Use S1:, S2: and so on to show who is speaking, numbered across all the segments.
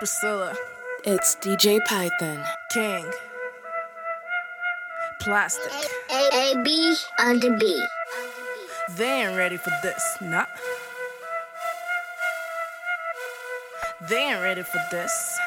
S1: Priscilla,
S2: It's DJ Python.
S1: King, Plastic.
S3: A A B on the beat.
S1: They ain't ready for this, nah. They ain't ready for this.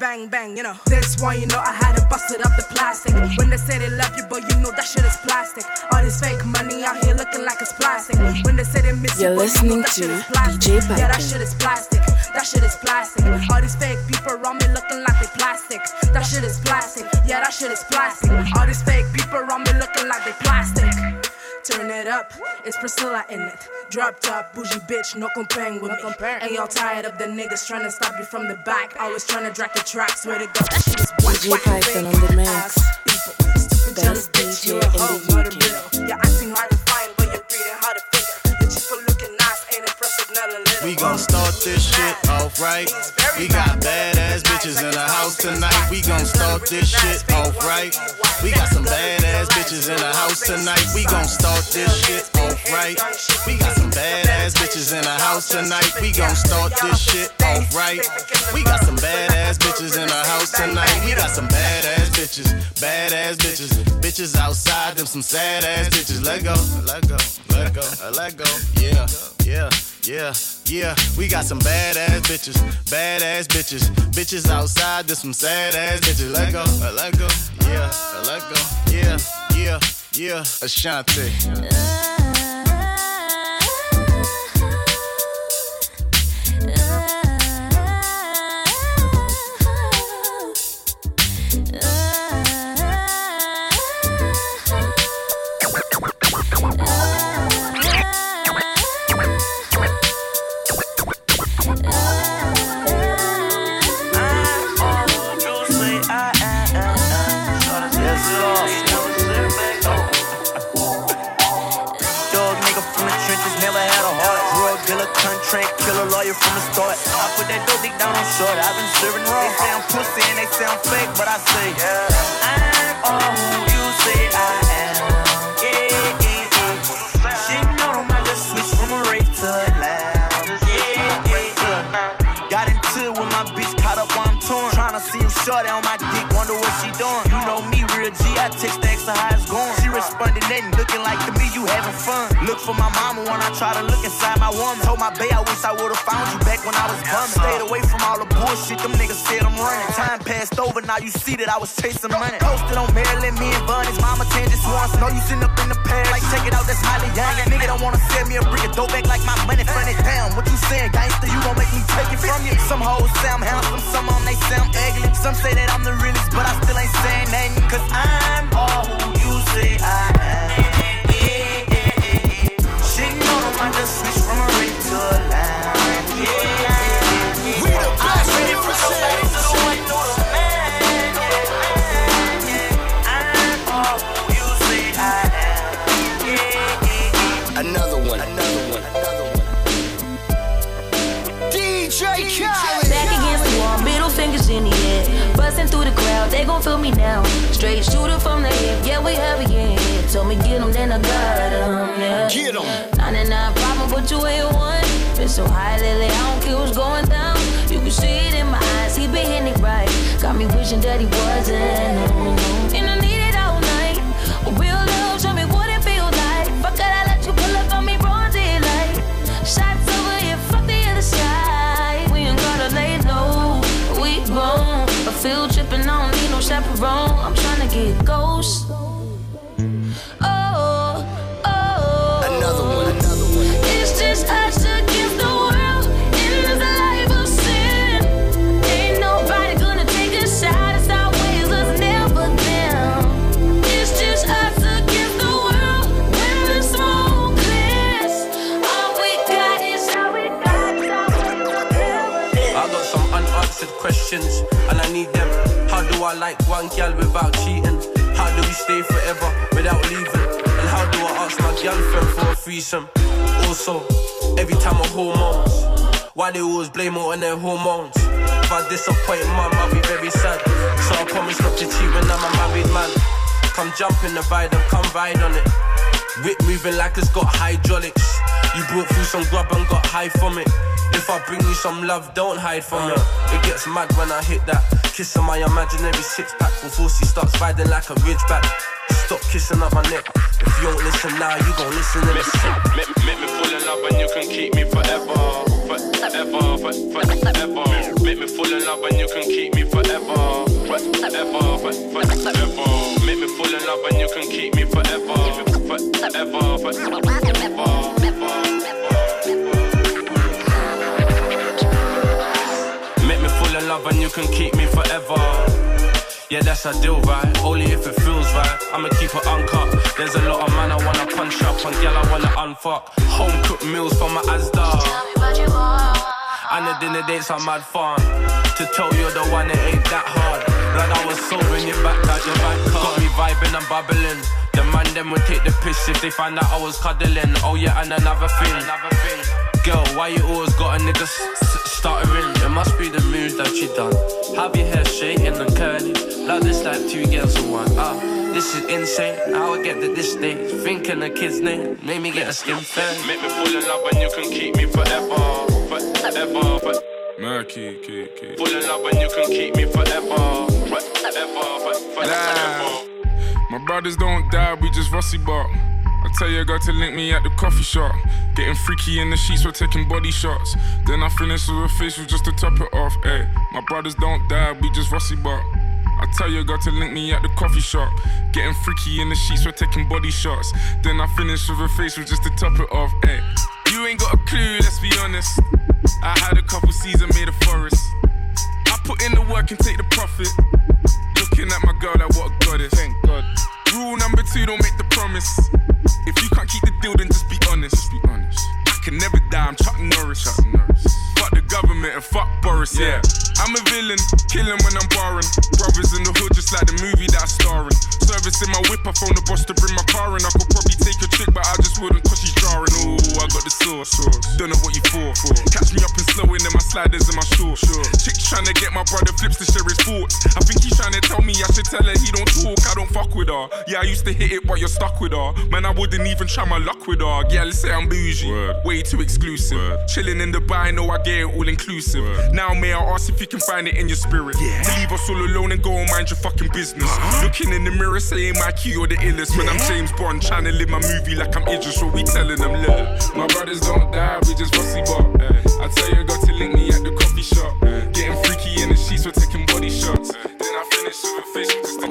S1: Bang, bang, you know. This one, you know, I had to bust it up the plastic. When they say they love you, but you know that shit is plastic. All this fake money out here looking like it's plastic. When they say they miss
S2: You're
S1: you, but you know
S2: listening
S1: that shit
S2: to
S1: is plastic.
S2: DJ
S1: Yeah, that shit is plastic. That shit is plastic. All these fake people around me looking like they plastic. That shit is plastic. Yeah, that shit is plastic. All these fake people around me looking like they plastic. Turn it up, it's Priscilla in it. Drop top, bougie bitch, no comparing with me. And y'all tired of the niggas trying to stop you from the back. Always trying to drag the track, swear to God, that shit is whack,
S2: DJ
S1: whack,
S2: Python
S1: fake
S2: on the mix.
S1: ass people. Stupid
S2: Best
S1: jealous bitch,
S2: DJ
S1: you a
S2: in
S1: hoe,
S2: the UK.
S1: real. You're acting hard
S4: gon' start this shit off right. We got badass bitches in the house tonight. We gon' start this shit off right. We got some badass bitches in the house tonight. We gon' start this shit off right. We got some badass bitches in the house tonight. We gon' start this shit off right. We got some badass bitches in the house tonight. We got some badass bitches, badass bitches, bitches outside them some sad ass bitches. Let go, let go, let go, let go. Yeah, yeah. Yeah, yeah, we got some badass bitches, badass bitches, bitches outside, there's some sad ass bitches. Let go, let go, yeah, let go, yeah, yeah, yeah, Ashanti.
S5: Lawyer from the start. I put that dope dick down on short. I've been serving raw. They I'm pussy and they I'm fake, but I say I'm all who you say I am. Yeah, yeah, yeah. I just from a to a. Yeah, yeah, yeah. Got into it with my bitch, caught up while I'm torn. Tryna see him short on my dick, wonder what she doing. You know me, real G, I text the extra it's going. She responded, nothing, looking like to me, you having fun. Look for my mama when I try to look inside my woman. Told my bae I wish I would've found you back when I was bumming. Stayed away from all the bullshit, them niggas said I'm running. Time passed over, now you see that I was chasing money. Posted on Maryland, me and Bunny's mama tan just once. Know you sitting up in the pair, like check it out, that's highly young. Nigga don't wanna sell me a brick of dope back like my money funny. Damn, what you saying, gangster? You gon' make me take it from you. Some hoes I'm handsome, some them they I'm ugly. Some say that I'm the realest, but I still ain't saying nothing. Cause I'm all who you say I am.
S6: Gon' feel me now. Straight shooter from the hip, yeah, we have it, yeah. Told me get 'em, then I got 'em, yeah.
S4: Get 'em.
S6: 99 problem, but you ain't one. Been so high lately, I don't care what's going down. You can see it in my eyes, he been hitting it right. Got me wishing that he wasn't. no, and I need them.
S7: How do I like one gal without cheating? How do we stay forever without leaving? And how do I ask my girlfriend for a threesome? Also, every time I hormones, why they always blame it on their hormones? If I disappoint mum, I'll be very sad. So I promise not to cheat when I'm a married man. Come jump in the ride and come ride on it. Whip moving like it's got hydraulics. You brought through some grub and got high from it. If I bring you some love, don't hide from it. It gets mad when I hit that. Kiss on my imaginary six pack before she starts riding like a ridgeback. Stop kissing up my neck. If you don't listen now, you gon' listen to.
S8: Make, make me fall in love and you can keep me forever. Forever, forever. Make me fall in love and you can keep me forever. Forever, forever. Make me fall in love and you can keep me forever. Forever, forever.
S7: Make me fall in love and you can keep me forever. Yeah, that's a deal, right? Only if it feels right. I'ma keep it uncut. There's a lot of man I wanna punch up and gal I wanna unfuck. Home cooked meals for my Asda. Tell me what you want. And the dinner dates are mad fun. To tell you the one, it ain't that hard. Like I was sobering you back that your back Got me vibing and babbling. The man them would take the piss if they find out I was cuddling. Oh yeah, and another thing. Another thing. Girl, why you always got a nigga stuttering? It must be the moves that you done. Have your hair shaking and curly. Like this, like two girls in one. Ah, this is insane. How I get to this stage. Thinking a kid's name made me get a skin fair.
S8: Make me fall in love and you can keep me forever. Forever, forever.
S9: Murky, key, key.
S8: Fall in love and you can keep me forever. Forever, forever.
S9: My brothers don't die, we just rusty bark. I tell your girl to link me at the coffee shop. Getting freaky in the sheets, we're taking body shots. Then I finish with a facial just to top it off. Ay, my brothers don't die, we just rusty bark. I tell your girl to link me at the coffee shop. Getting freaky in the sheets, we're taking body shots. Then I finish with a facial just to top it off. Ay, you ain't got a clue, let's be honest. I had a couple seasons made a forest. I put in the work and take the profit. Looking at my girl like what a goddess. Thank God. Rule number two, don't make the promise. If you can't keep the deal, then just be honest. Just be honest. Can never die, I'm Chuck Norris. Chuck Norris. Fuck the government and fuck Boris, yeah. I'm a villain, killing when I'm barring. Brothers in the hood, just like the movie that I star in. Servicing my whip, I phone the boss to bring my car in. I could probably take a chick, but I just wouldn't cause she's jarring. Ooh, I got the sauce. Don't know what you for. Catch me up and slowing in my sliders and my shorts. Chick's trying to get my brother flips to share his thoughts. I think he's trying to tell me I should tell her he don't talk, I don't fuck with her. Yeah, I used to hit it, but you're stuck with her. Man, I wouldn't even try my luck with her. Yeah, let's say I'm bougie. Way too exclusive. Chilling in Dubai, know I get it all inclusive. Now, may I ask if you can find it in your spirit? Yeah. To leave us all alone and go and mind your fucking business. Uh-huh. Looking in the mirror, saying my key or the illest. When I'm James Bond, trying to live my movie like I'm Idris, so we telling them, look. My brothers don't die, we just rusty bop. I tell you, got to link me at the coffee shop. Getting freaky in the sheets, we're taking body shots. Then I finish with a face just to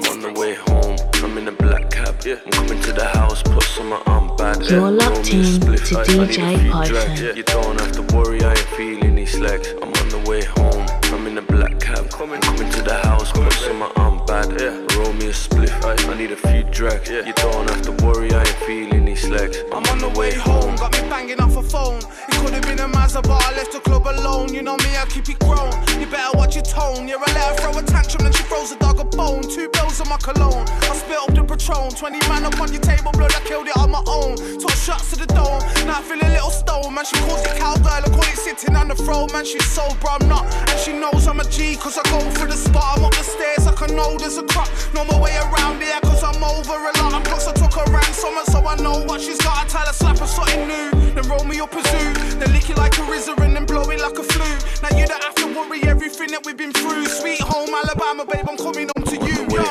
S10: cab. I'm coming to the house, put some on bad.
S11: You're locked in
S10: spliff,
S11: to
S10: I- I need a
S11: DJ Python.
S10: drags. You don't have to worry, I ain't feeling these slacks. I'm on the way home, I'm in a black cab. Coming, coming to the house, put some on bad. Me a spliff, I, I need a few drags. You don't have to worry, I ain't feeling these slacks.
S12: I'm on the way home, got me banging off a phone. It could have been a Mazda, but I left the club alone. You know me, I keep it grown. You better watch your tone. You're allowed to throw a tantrum, then she throws a dog a bone. Two bills on my cologne. I spit up the Patron. 20 man up on your table, blood, I killed it on my own. Took shots to the dome. Now I feel a little stone, man. She calls it cowgirl, I call it sitting on the throne. Man, she's sober, I'm not. And she knows I'm a G, cause I go through the spot. I'm up the stairs, I can know there's a crop. No more way around here, cause I'm over a lot. And plus, I took her ransom, and so I know what she's got. I tell her, slap her something new. Then roll me up a zoo. Then lick it like a RZA and then blow it like a flu. Now you don't have to worry everything that we've been through. Sweet home Alabama, babe, I'm coming home to you. Yo,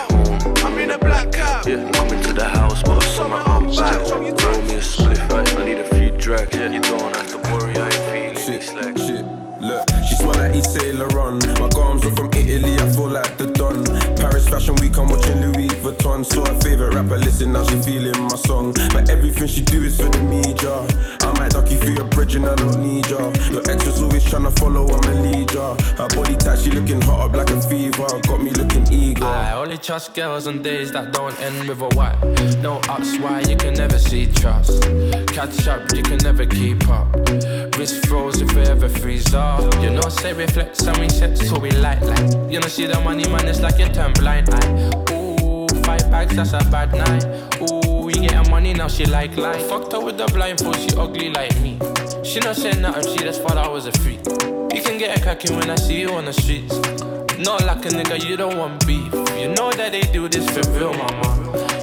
S12: I'm in a black cab.
S10: Yeah, coming to the house, put some on bad. Roll me a spliff, I, I need a few drags. You don't have to worry, I ain't feeling these slacks.
S13: Shit, look, she smell like Yves Saint Laurent. My garms are from Italy, I feel like the Don. Paris Fashion Week, I'm watching Louis Vuitton. So her favorite rapper, listen, now she feeling my song. But everything she do is for the media. I might duck you through your bridge and I don't need ya. Your ex was always tryna follow, I'm a leader. Her body tight, she looking hot up like a fever. Got me looking eager.
S14: I only trust girls on days that don't end with a why. No ups, why you can never see trust. Catch up, you can never keep up. Wrist froze if we ever freeze up. You know, say reflex and we set so we light like. You know, see the money man, it's like you turn blind eye. Ooh, five bags, that's a bad night. Ooh, we getting money now, she like lie. Fucked her with the blindfold, she ugly like me. She not saying nothing, she just thought I was a freak. You can get a cracking when I see you on the streets. Not like a nigga, you don't want beef. You know that they do this for real, mama.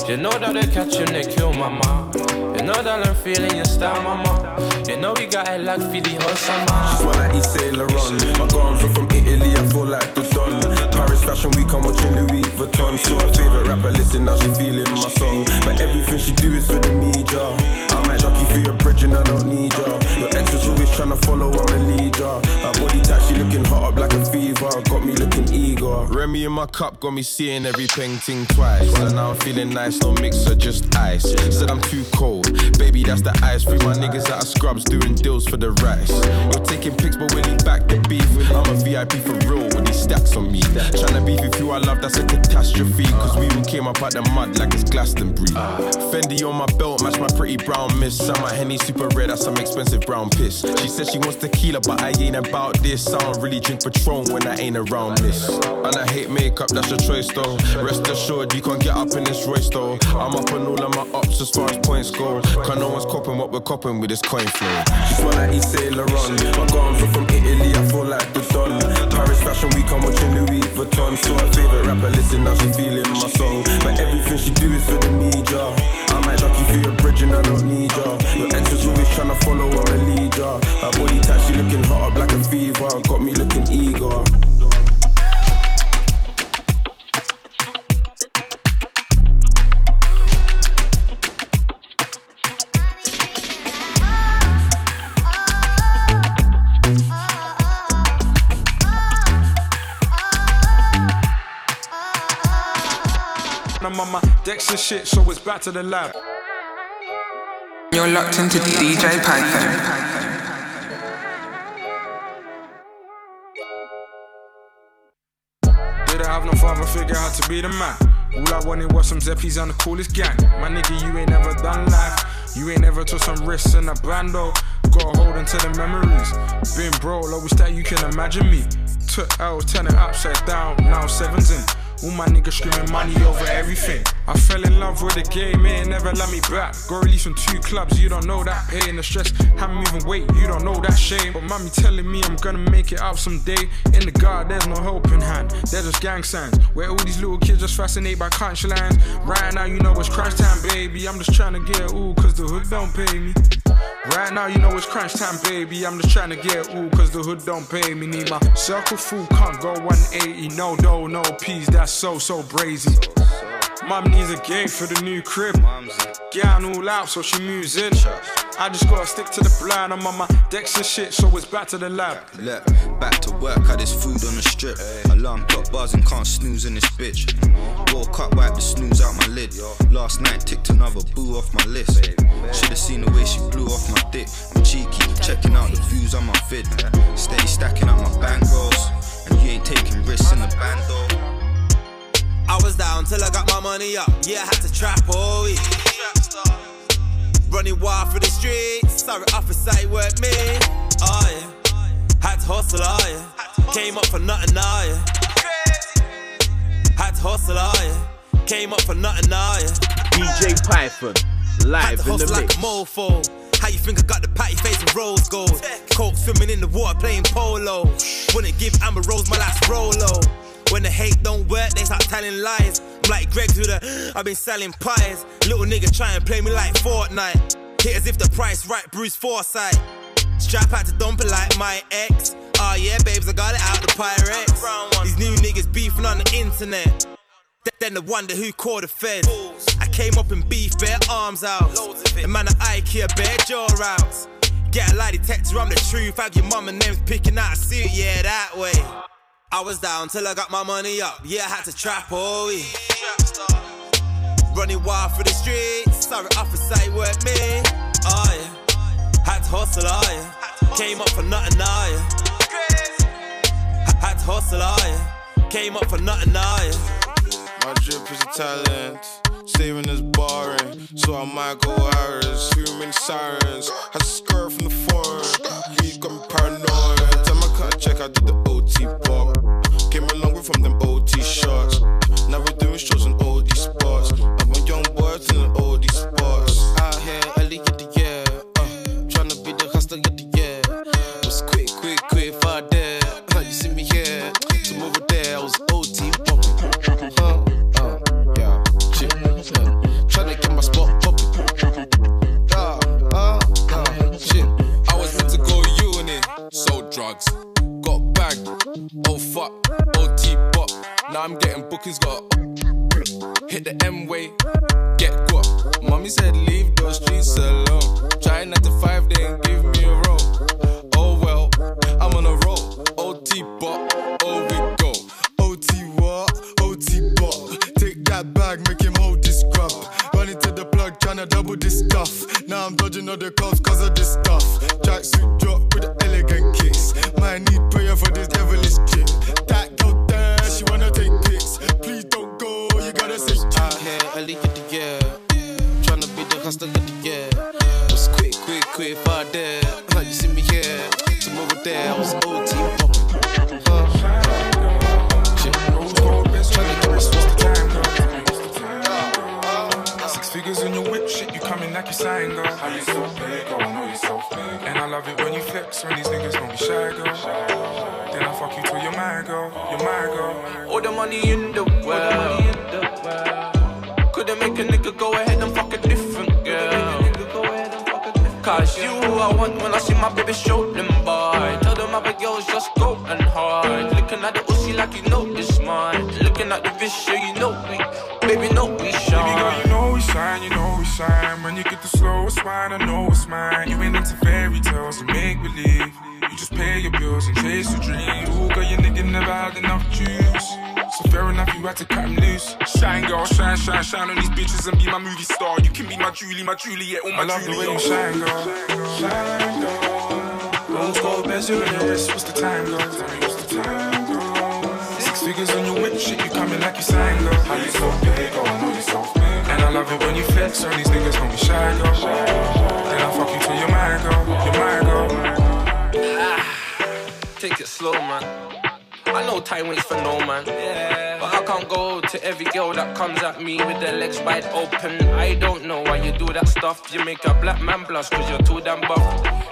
S14: You know that they catch you and they kill, mama. You know that I'm feeling your style, mama.
S15: You know we got it like for the whole summer.
S13: Like Yves Saint Laurent. My garms are from Italy, I feel like the. Paris Fashion Week, I'm watching Louis Vuitton. So her favorite rapper, listen now she feeling my song. But everything she do is for the media. I for your bridge and I don't need ya. Your ex was always trying to follow, I'm a leader. Her body type, she looking hot up like a fever. Got me looking eager. Remy in my cup, got me seeing every painting twice. And now I'm feeling nice, no mixer, just ice. Said I'm too cold, baby, that's the ice. Free my niggas out of scrubs, doing deals for the rice. You're taking pics, but will he back the beef? I'm a VIP for real with these stacks on me. Tryna beef with you, I love, that's a catastrophe. Cause we all came up out the mud like it's Glastonbury. Fendi on my belt, match my pretty brown miss. I'm a Henny super red, that's some expensive brown piss. She says she wants tequila, but I ain't about this. I don't really drink Patron when I ain't around this. And I hate makeup, that's your choice though. Rest assured, you can't get up in this race though. I'm up on all of my ups as far as points go. Cause no one's copping what we're copping with this coin flow. She's one like Yves Saint Laurent. My garms are from Italy, I feel like the Don. Paris Fashion Week, I'm watching Louis Vuitton. So her favorite rapper, listen now she feeling my song. But everything she do is for the media. Jockey for your bridge and I don't need ya. Your ex was always trying to follow, I'm a leader. Her body type, she looking hot up like a fever. Got me looking eager.
S9: I'm on my decks and shit, so it's back to the lab.
S16: You're locked into DJ Python.
S9: Didn't have no father figure out to be the man. All I wanted was some Zeppies and the coolest gang. My nigga, you ain't never done life. You ain't never took some risks in a bando. Got a hold into the memories. Been bro, always that you can imagine me. Took L's, turning upside down, now sevens in. All my niggas screaming money over everything. I fell in love with the game, it never let me back. Got released from two clubs, you don't know that pain. The stress, have me moving weight, you don't know that shame. But mommy telling me I'm gonna make it out someday. In the guard, there's no helping hand, they're just gang signs. Where all these little kids just fascinated by country lines. Right now, you know it's crunch time, baby. I'm just trying to get it all, cause the hood don't pay me. Right now, you know it's crunch time, baby. I'm just trying to get all, cause the hood don't pay me. Need my circle full, can't go 180. No dough, no peas, that's so, so brazy. Mum needs a gate for the new crib. Getting all out, so she moves in. I just gotta stick to the plan. I'm on my decks and shit, so it's back to the lab.
S17: Look, back to work, had this food on the strip. Alarm clock buzzing, can't snooze in this bitch. Woke up, wipe the snooze out my lid. Last night ticked another boo off my list. Should've seen the way she blew off my dick. I'm cheeky, checking out the views on my vid. Steady stacking up my bankrolls. And you ain't taking risks in the band though.
S18: I was down till I got my money up. Yeah, I had to trap all week. Running wild through the streets. Sorry, officer, it worked me. Oh yeah. Had to hustle, oh yeah. Came up for nothing, oh yeah. Had to hustle, oh yeah. Came up for nothing, oh yeah.
S19: DJ Python, live
S18: Had to
S19: in the
S18: hustle like
S19: mix.
S18: a mofo. How you think I got the patty face and rose gold? Coke swimming in the water playing polo. Wouldn't give Amber Rose my last Rolo. When the hate don't work, they start telling lies. I'm like Greg to the, I've been selling pies. Little nigga try and play me like Fortnite. Hit as if the price right, Bruce Forsyth. Strap out to dump it like my ex. Oh yeah, babes, I got it out the Pyrex. These new niggas beefing on the internet. Th- Then the wonder who called the feds. I came up in beef, bare arms out. The man at IKEA, bare jaw routes. Get a lie detector, I'm the truth. Have your mama names picking out a suit, yeah, that way. I was down till I got my money up. Yeah, I had to trap all week. Running wild through the streets. Sorry, officer, it worked me. Oh yeah. Had to hustle, oh yeah. Came up for nothing, oh yeah. Had to hustle, oh yeah. Came up for nothing, oh yeah.
S20: My drip is a talent, saving is boring. So I might go Harris, screaming sirens. To skirt from the foreign, he got paranoid. Check, I did the OT pop. Came along with from them OT shots. Now we're doing shows in all these spots. I'm a young boy in all these spots. Out here, early in the year.
S21: Mommy said
S9: love
S15: the
S22: way you shine,
S9: girl. Shine, girl. Rose gold bezel in your wrist, what's the time, girl? Tell me what's the time, girl? Six figures on your whip, shit, you coming like you sign, girl. How you so big, oh, I know you so big. And I love it when you flex, all these niggas don't be shy, girl. Then I fuck you till you're my girl, you're my girl.
S15: Ah, take it slow, man. I know time waits for no man. I can't go to every girl that comes at me with their legs wide open. I don't know why you do that stuff. You make a black man blush cause you're too damn buff.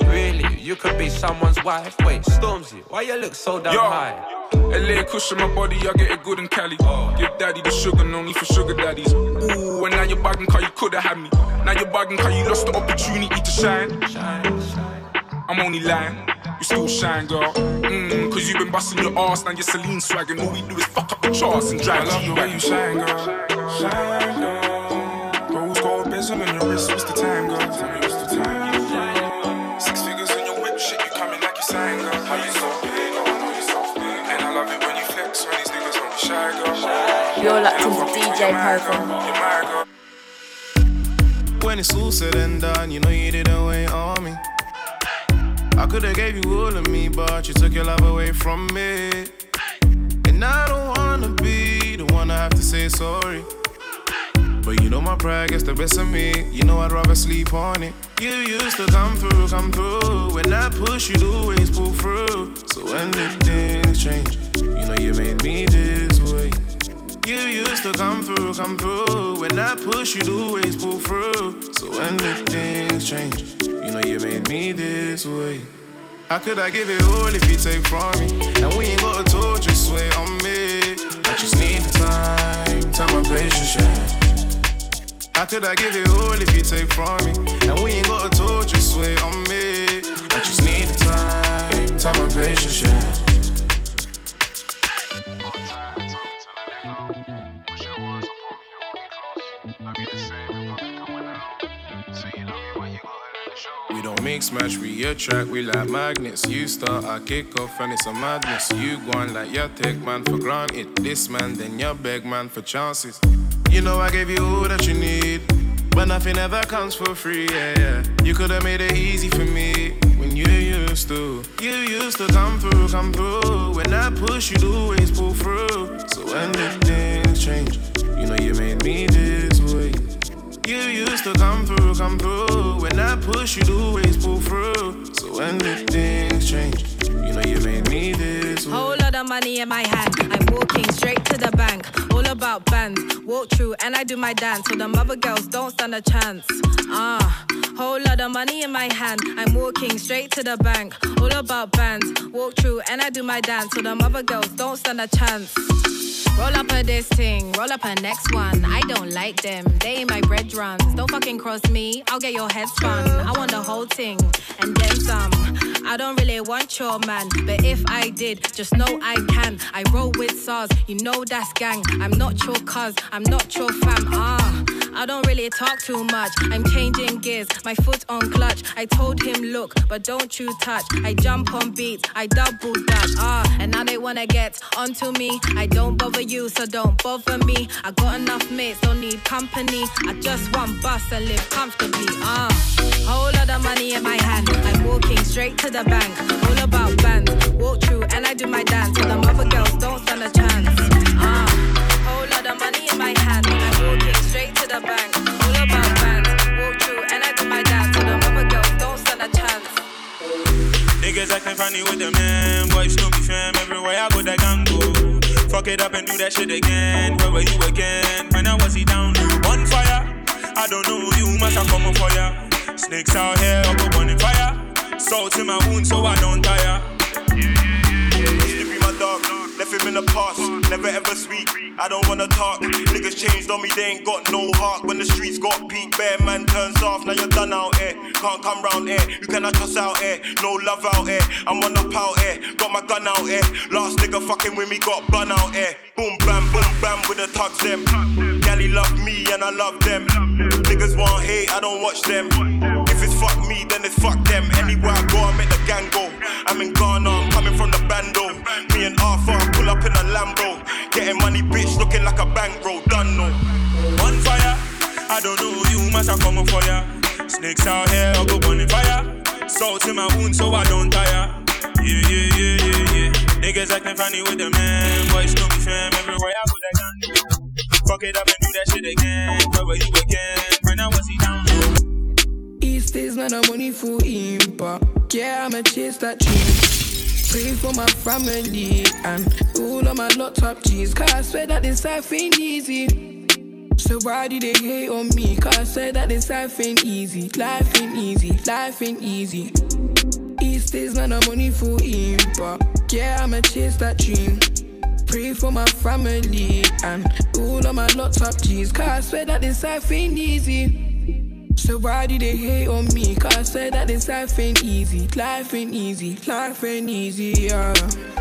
S15: Really, you could be someone's wife. Wait, Stormzy, why you look so damn
S9: Yo.
S15: high?
S9: LA cushion my body, I get it good in Cali. Give daddy the sugar, no need for sugar daddies. Ooh, and now you're bugging cause you coulda had me. Now you're bugging cause you lost the opportunity to shine. I'm only lying, still shine, girl. Mm, cause you've been busting your ass, now you're Celine swagging. All we do is fuck up the charts and drive
S22: I love the way you shine, girl.
S9: Shine, girl. Rose gold bezel on your wrist, what's the time, girl? Tell me what's the time. Six figures in your whip, shit, you coming like you sign, girl. How you so big, oh, I know you so big. And I love it when you flex, when these niggas don't be shy, girl.
S2: You're locked into DJ Python.
S9: You're my girl.
S20: When it's all said and done, you know you didn't wait on me. I could've gave you all of me, but you took your love away from me. And I don't wanna be the one to have to say sorry. But you know my pride gets the best of me. You know I'd rather sleep on it. You used to come through, come through. When I push, you'd always pull through. So when did things change? You know you made me this way. You used to come through, come through. When I push, you'd always pull through. So when did things change? You know you made me this way. How could I give it all if you take from me? And we ain't got a torch, just wait on me. I just need the time, time my patience shine. How could I give it all if you take from me? And we ain't got a torch, just wait on me. I just need the time, time my patience shine. We don't mix match, we attract, we like magnets. You start, I kick off, and it's a madness. You go on like you take man for granted. This man, then you beg man for chances. You know I gave you all that you need, but nothing ever comes for free. Yeah, yeah. You could have made it easy for me when you used to. You used to come through, come through. When I push, you'd always pull through. So when did things change? You know you made me this. You used to come through, come through. When I push, you'd always pull through. So when did things change? You know you made me this way.
S23: Whole lot of money in my hand. I'm walking straight to the bank. All about bands. Walk through and I do my dance. So the mother girls don't stand a chance. Ah, whole lot of money in my hand. I'm walking straight to the bank. All about bands. Walk through and I do my dance. So the mother girls don't stand a chance. Roll up a this thing, roll up a next one. I don't like them, they ain't my bread runs. Don't fucking cross me, I'll get your head spun. I want the whole thing and then some. I don't really want your man, but if I did, just know I can. I roll with SARS, you know that's gang. I'm not your cuz, I'm not your fam. Ah. I don't really talk too much. I'm changing gears, my foot on clutch. I told him, look, but don't you touch. I jump on beats, I double dash. Ah, and now they wanna get onto me. I don't bother you, so don't bother me. I got enough mates, don't need company. I just want bus and live comfortably. Ah, whole lot of money in my hand. I'm walking straight to the bank. All about bands. Walk through and I do my dance. So the mother girls don't stand a chance.
S24: Niggas acting funny with the man. Boy, Snoopy fam. Everywhere I go, that gang go. Fuck it up and do that shit again. Where were you again? When I was he down low. On fire. I don't know you, must have come up for ya. Snakes out here, up a burning fire. Salt in my wound so I don't tire.
S25: Slippy my dog, left him in the past. Never ever sweet. I don't wanna talk. Niggas changed on me, they ain't got no heart. When the streets got peak, bare man turns off. Now you're done out here. Can't come round here. You cannot trust out here. No love out here. I'm on up out here. Got my gun out here. Last nigga fucking with me got bun out here. Boom bam, boom bam with the tugs them. Gally love me and I love them. Niggas want hate, I don't watch them. If it's fuck me, then it's fuck them. Anywhere I go, I make the gang go. I'm in Ghana, I'm coming from the bando. Me and Arthur pull up in a Lambo. Getting money, bitch, looking like a bankroll. Done no.
S24: On fire. I don't know you, must have come for ya. Snakes out here, I'll go fire. Salt in my wound so I don't tire. Yeah, yeah, yeah, yeah, yeah. Niggas acting funny with the man. Boy, Snoopy fam, everywhere I go, that gun. Fuck it up and do that shit again. Where were you again? When I was he down low.
S26: East is not a money for impact. Yeah, I'ma chase that dream. Pray for my family and all of my locked up G's. Cause I swear that this life ain't easy. So why do they hate on me? Cause I swear that this life ain't easy. Life ain't easy. Life ain't easy. East is not a money for him, but Yeah, I'ma chase that dream. Pray for my family and all of my locked up G's. Cause I swear that this life ain't easy. So why do they hate on me? Cause I said that this life ain't easy. Life ain't easy. Life ain't easy, yeah.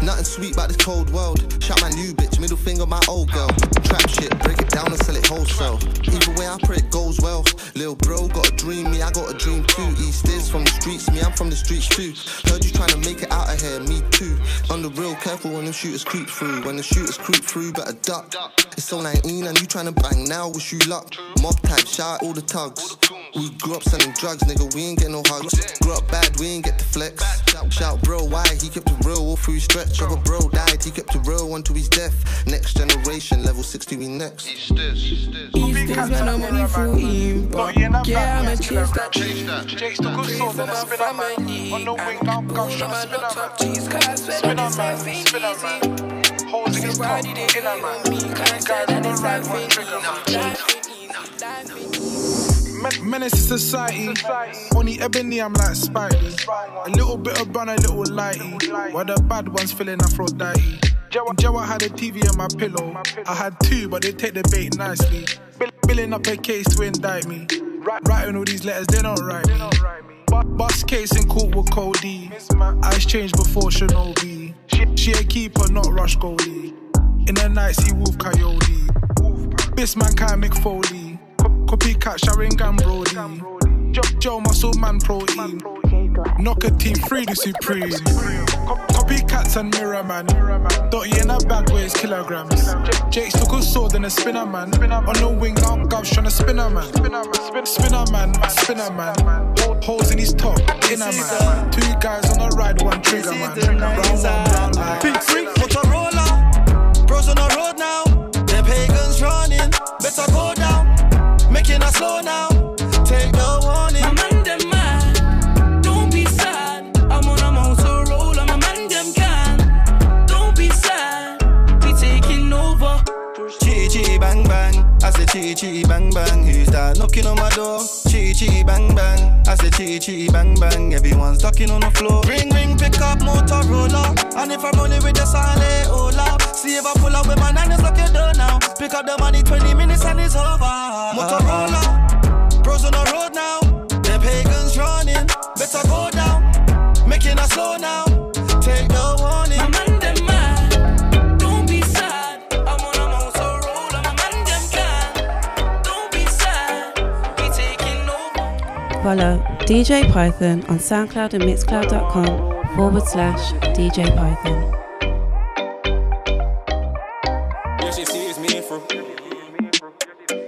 S27: Nothing sweet about this cold world. Shout my new bitch, middle finger my old girl. Trap shit, break it down and sell it wholesale. Either way, I pray it goes well. Lil bro got a dream, me I got a dream too. East is from the streets, me I'm from the streets too. Heard you trying to make it out of here, me too. On the real, careful when the shooters creep through. When the shooters creep through, better duck. It's so 19 and you trying to bang now, wish you luck. Mob type, shout all the tugs. We grew up selling drugs, nigga, we ain't get no hugs. Grew up bad, we ain't get the flex. Shout shout, bro, why? He kept it real all through his stretch. Other bro died, he kept it real until his death. Next generation, level 60, we next.
S26: East is when I'm money for impact. Yeah, I'ma chase that dream.
S25: Jake's the good soul, then I spin up man. On the wing, now I'm going to spin up man. Spin up man, spin up man. Holding his top, in a man. Guys on the ride, one trigger man.
S11: Men- Menace to society. Only ebony, I'm like Spidey. A little bit of bun, a little lighty. While the bad ones feeling Aphrodite. I had a TV on my pillow. I had two, but they take the bait nicely. Bill- Billing up a case to indict me. Writing all these letters, they don't write me. Bu- Bus case in court with Cody. Eyes changed before Shinobi. She, a keeper, not rush goalie. In the night, see Wolf Coyote. Bisman Kai McFoley. Copycat Sharingan Brody. Joe, Joe Muscle Man Protein. Knock a team free the supreme. Co- Copycats and Mirror Man. Dotty in a bag weighs kilograms. Jake's took a sword and a spinner man. On the wing, now Gov's trying to spinner man. Spinner man, spinner man. Holes in his top, inner man. Two guys on a ride, one trigger man. Round one, round like.
S18: Big freak, Motorola. Bros on the road now. The pagans running. Better go down. Slow now. Chi chi bang bang. Who's that knocking on my door? Chi chi bang bang. I say chi chi bang bang. Everyone's talking on the floor. Ring ring, pick up Motorola. And if I'm only with the silent, up. See if I pull up with my nine, nines, lock now. pick up the money, 20 minutes and it's over. Motorola,
S28: Follow DJ Python on SoundCloud and Mixcloud.com forward slash DJ Python.
S29: Yeah, she sees me through.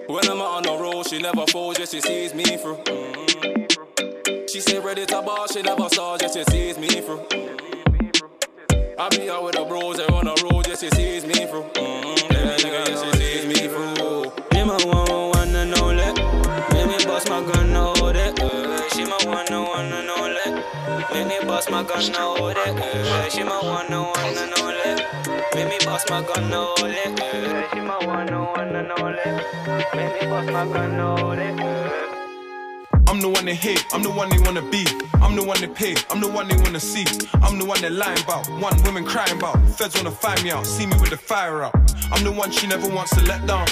S29: When I'm out on the road, she never falls, yeah, she sees me through.
S30: Gun, now hold it. Uh, She my one, one and only. Make me bust my gun, now hold it. Uh, She my one, one and only. Make me bust my gun, now hold it. Uh,
S20: I'm the one they hate, I'm the one they wanna be. I'm the one they pay, I'm the one they wanna see. I'm the one they lying about, one women crying about. Feds wanna find me out, see me with the fire out. I'm the one she never wants to let down.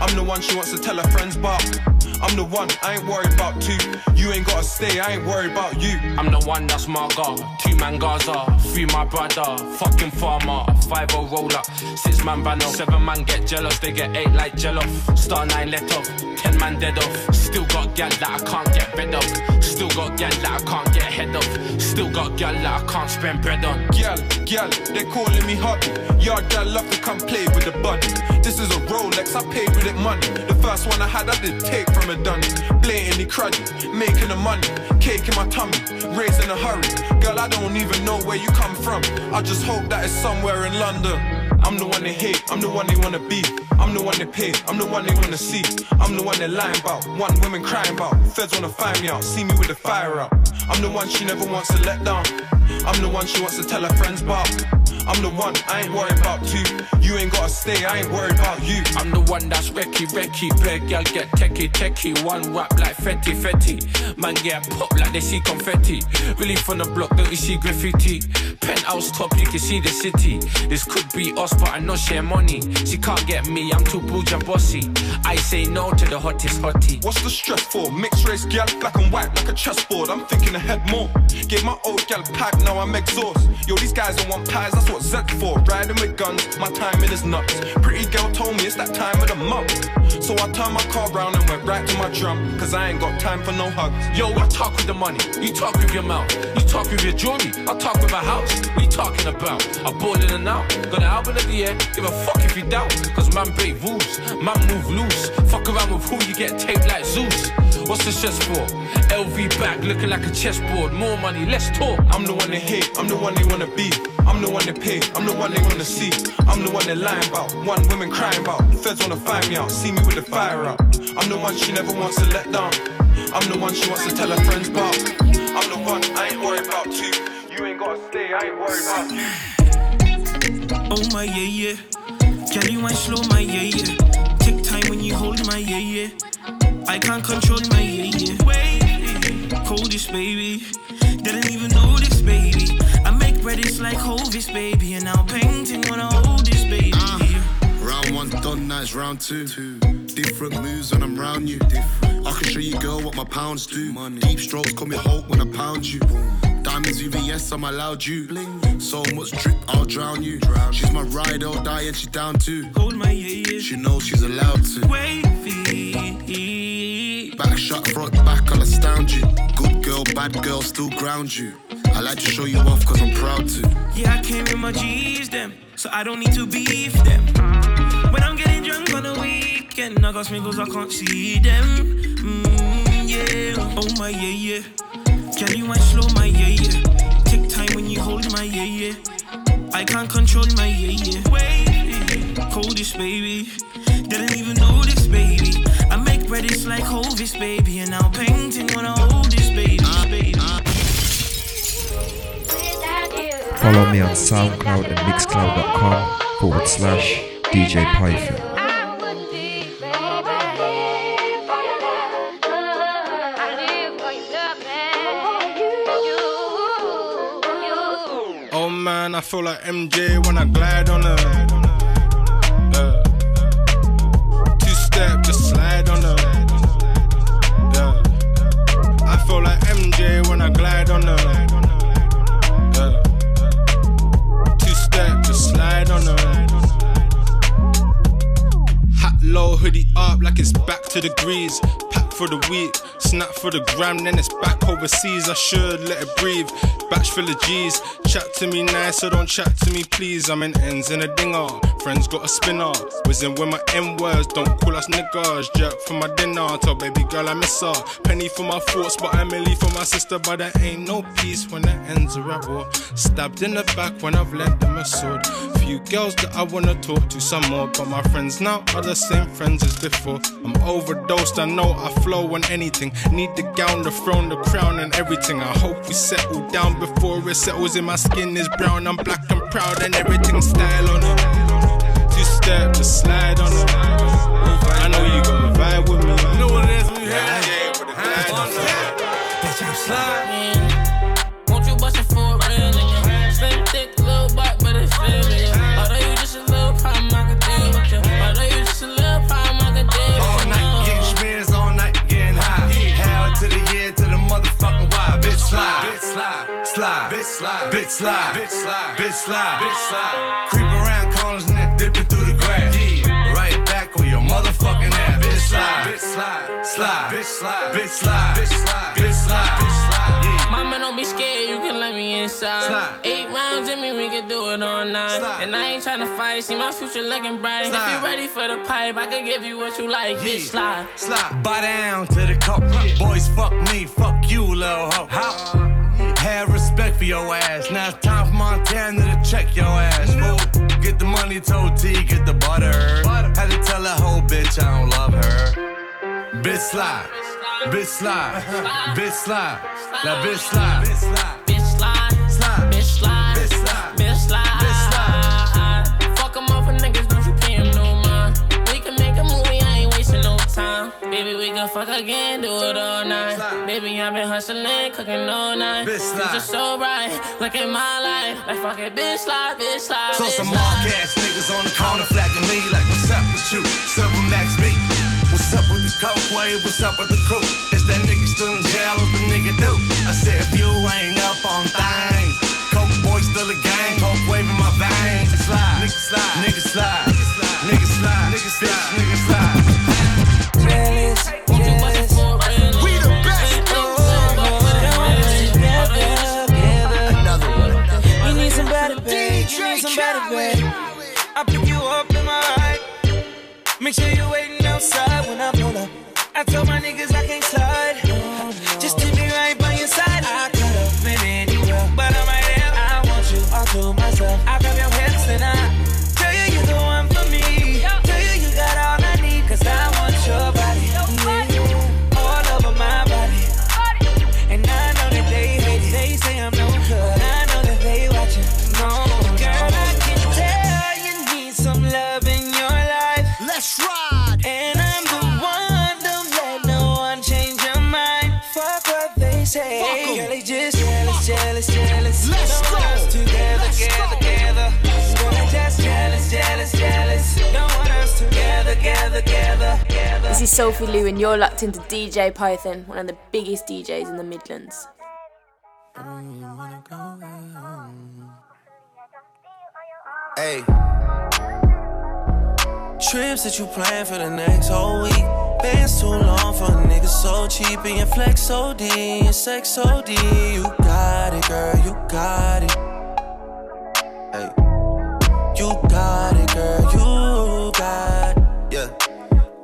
S20: I'm the one she wants to tell her friends about. I'm the one, I ain't worried about two. You ain't gotta stay, I ain't worried about you.
S15: I'm the one that's my god. Two man Gaza, three my brother. Fucking farmer, five o roller, six man banner. Seven man get jealous, they get eight like jello. Star nine let off, ten man dead off. Still got gal that I can't get bed of. Still got gal that I can't get head of. Still got gal that I can't spend bread on.
S20: Gal, gal, they calling me hubby. Yard gal love to come play with the bud. This is a Rolex, I paid with it money. The first one I had, I did take from a dunny. Blatantly cruddy, making the money. Cake in my tummy, raised in a hurry. Girl, I don't even know where you come from. I just hope that it's somewhere in London. I'm the one they hate, I'm the one they wanna be. I'm the one they pay, I'm the one they wanna see. I'm the one they lying about, one women crying about. Feds wanna find me out, see me with the fire out. I'm the one she never wants to let down. I'm the one she wants to tell her friends about. I'm the one, I ain't worried about two. You ain't gotta stay, I ain't worried about you.
S15: I'm the one that's wrecky, wrecky. Beg girl get techie, techie. One rap like Fetty, Fetty. Man get pop like they see confetti. Really from the block, don't you see graffiti? Penthouse top, you can see the city. This could be us, but I know share money. She can't get me, I'm too bougie and bossy. I say no to the hottest hottie.
S20: What's the stress for? Mixed race girl, black and white like a chessboard. I'm thinking ahead more. Gave my old gal pack, now I'm exhaust. Yo, these guys don't want pies, that's what Zed's for. Riding with guns, my timing is nuts. Pretty girl told me it's that time of the month. So I turned my car round and went right to my drum. Cause I ain't got time for no hugs.
S15: Yo, I talk with the money, you talk with your mouth. You talk with your jewelry, I talk with my house. You talking about? I ball in and out. Got an album of the year, give a fuck if you doubt. Cause man break rules, man move loose. Fuck around with who you get taped like Zeus. What's the stress for? LV back looking like a chessboard. More money, less talk.
S20: I'm the one they hate, I'm the one they wanna be. I'm the one they pay, I'm the one they wanna see. I'm the one they lying about, one women crying about. Feds wanna find me out, see me with the fire out. I'm the one she never wants to let down. I'm the one she wants to tell her friends about. I'm the one, I ain't worried about two. You ain't gotta stay, I ain't worried about you.
S31: Oh my yeah yeah, girl you want slow my yeah yeah. Take time when you hold my yeah yeah. I can't control my yeah yeah. Wait, coldest baby, didn't even notice baby. I make bread it's like Hovis baby, and now painting when I hold this baby.
S27: Uh, round one done, now it's round two. two. Different moves when I'm round you. Different. I can show you, girl, what my pounds do. Deep strokes call me Hulk when I pound you. Diamonds VVS, I'm allowed you. So much drip, I'll drown you. She's my ride or die, and she down too.
S31: Hold my yeah yeah.
S27: She knows she's allowed to.
S31: Wavy.
S27: Back shot, front back, I'll astound you. Good girl, bad girl, still ground you. I like to show you off cause I'm proud to.
S31: Yeah, I came with my G's them, so I don't need to beef them. When I'm getting drunk on the weekend, I got smiggles, I can't see them. Mm, yeah, oh my yeah yeah. Can you want slow my yeah yeah? Take time when you hold my yeah yeah. I can't control my yeah yeah. Wait, coldest baby, didn't even notice baby. I make bread it's like Hovis baby, and now painting when I hold this baby. baby.
S32: Follow me on SoundCloud and Mixcloud.com forward slash DJ Python.
S33: Oh man, I feel like MJ when I glide on her. I glide on. Hat low, hoodie up like it's back to the grease. For the week, snap for the gram, then it's back overseas. I should let it breathe. Batch full of G's. Chat to me nice, so don't chat to me, please. I'm in ends in a dinger. Friends got a spinner. Whizzing with my N words, don't call us niggas. Jerk for my dinner, tell baby girl I miss her. Penny for my thoughts, but I'm Emily for my sister. But there ain't no peace when the ends are at war. Stabbed in the back when I've lent them a sword. Few girls that I wanna talk to some more, but my friends now are the same friends as before. I'm overdosed, I know I flow on anything. Need the gown, the throne, the crown, and everything. I hope we settle down before it settles in. My skin is brown, I'm black and proud, and everything style on it. Two step, just slide on it. I know you got a vibe with me. You know what it is when you have
S34: Bitch, I'm sliding.
S18: Slide, bitch slide, slide, bitch slide, bitch slide, bitch slide, bitch slide, bitch slide. Creep around corners and then dipping through the grass. Right back on your motherfucking ass. Bitch slide, bitch slide, slide, bitch slide, bitch slide, bitch slide, bitch slide, bitch slide. Yeah.
S34: Mama, don't be scared, you can let me inside.
S18: Slide.
S34: Eight rounds in me, we can do it all night.
S18: Slide.
S34: And I ain't tryna fight, see my future looking bright. If
S18: Slide.
S34: you ready for the pipe, I can give you what you like. Bitch, slide.
S18: Slide. Bow down to the cup. Boys, fuck me, fuck you, little hoe. How? Have respect for your ass. Now it's time for Montana to check your ass. Fool. Get the money, told T, get the butter. Had to tell that whole bitch I don't love her. Bitch slide. Bitch slide. Bitch slide. Now bitch. Slide.
S34: Baby, we can fuck again, do it all night. Baby, I've been hustling, cooking all night.
S18: Bitch.
S34: You just so bright, look at my life. Like fuck it, bitch slide, bitch slide.
S18: So
S34: bitch
S18: some mark ass niggas on the corner flagging me like, what's up with you? Several max me. What's up with the coke wave? What's up with the crew? Is that nigga still in jail? What the nigga do? I said, if you ain't up on things, coke boy still a gang, coke waving my veins. Slide, nigga slide, nigga slide,
S20: I pick you up in my ride. Make sure you're waiting outside when I pull up. I told my niggas I
S2: Sophie Lou, and you're locked into DJ Python, one of the biggest DJs in the Midlands.
S20: Hey. Trips that you plan for the next whole week. Bands too long for a nigga so cheap. And flex OD, sex OD. You got it, girl, you got it.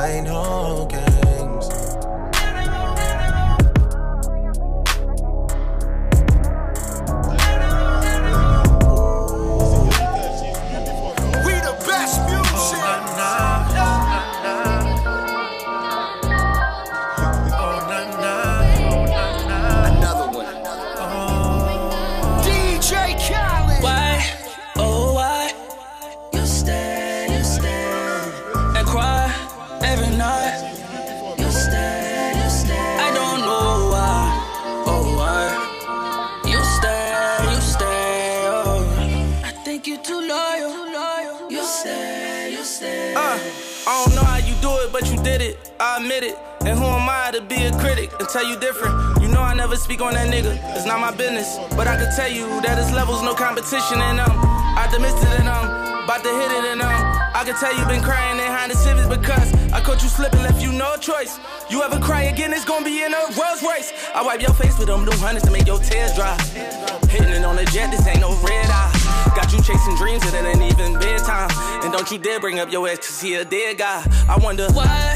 S35: Games, play tell you that
S36: his levels no competition and um optimistic and um about to hit it and um I can tell you been crying in Honda Civics because I caught you slipping, left you no choice. You ever cry again, it's gonna be in a Rolls Royce. I wipe your face with them blue hundreds to make your tears dry. Hitting it on the jet, this ain't no red eye. Got you chasing dreams that it ain't even bedtime. And don't you dare bring up your ex cause he a dead guy. I wonder why,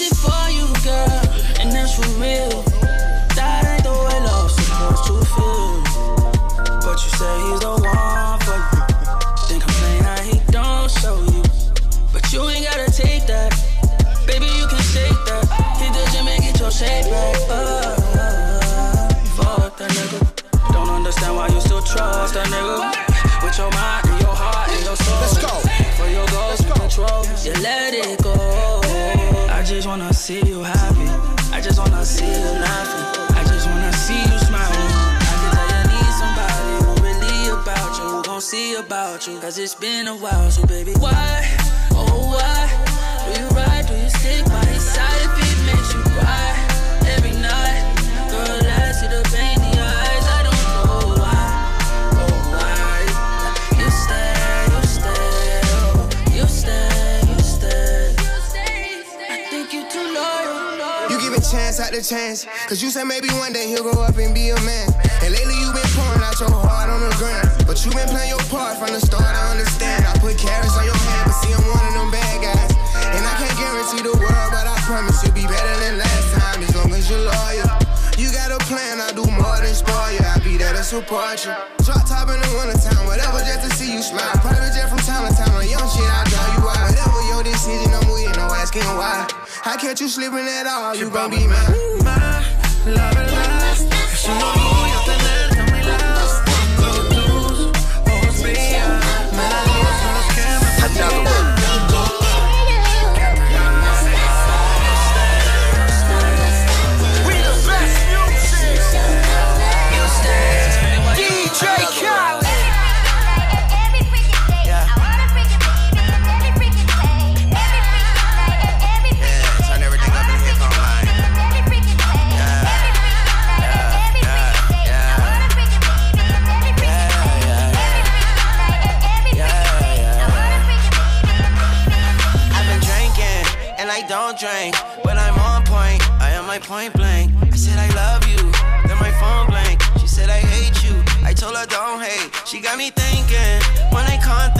S36: shit for you, girl. And that's for real. That ain't the way love's supposed to feel. But you say he's the Cause it's been a while, so baby, why? Oh, why? Do you ride? Do you stick by his side if he makes you cry every night? Girl, I see the pain in your eyes. I don't know why. Oh, why? You stay, you stay, oh, you stay, you stay. I think you too loyal.
S37: You give it chance after chance. Cause you said maybe one day he'll grow up and be a man the ground. But you been playing your part from the start, I understand. I put carrots on your head, but see, I'm one of them bad guys. And I can't guarantee the world, but I promise you'll be better than last time as long as you're loyal. You got a plan, I do more than spoil you. I'll be there to support you. Drop top in the wintertime, whatever, just to see you smile.
S38: Private jet from time to time, on young shit, I draw
S39: you out. Whatever your decision, I'm
S20: with no asking why. I catch you sleeping at all, you gon' be mine. My love, love. Que don't drink, but I'm on point. I am my point blank. I said I love you, then my phone blank. She said I hate you. I told her don't hate. She got me thinking when I can't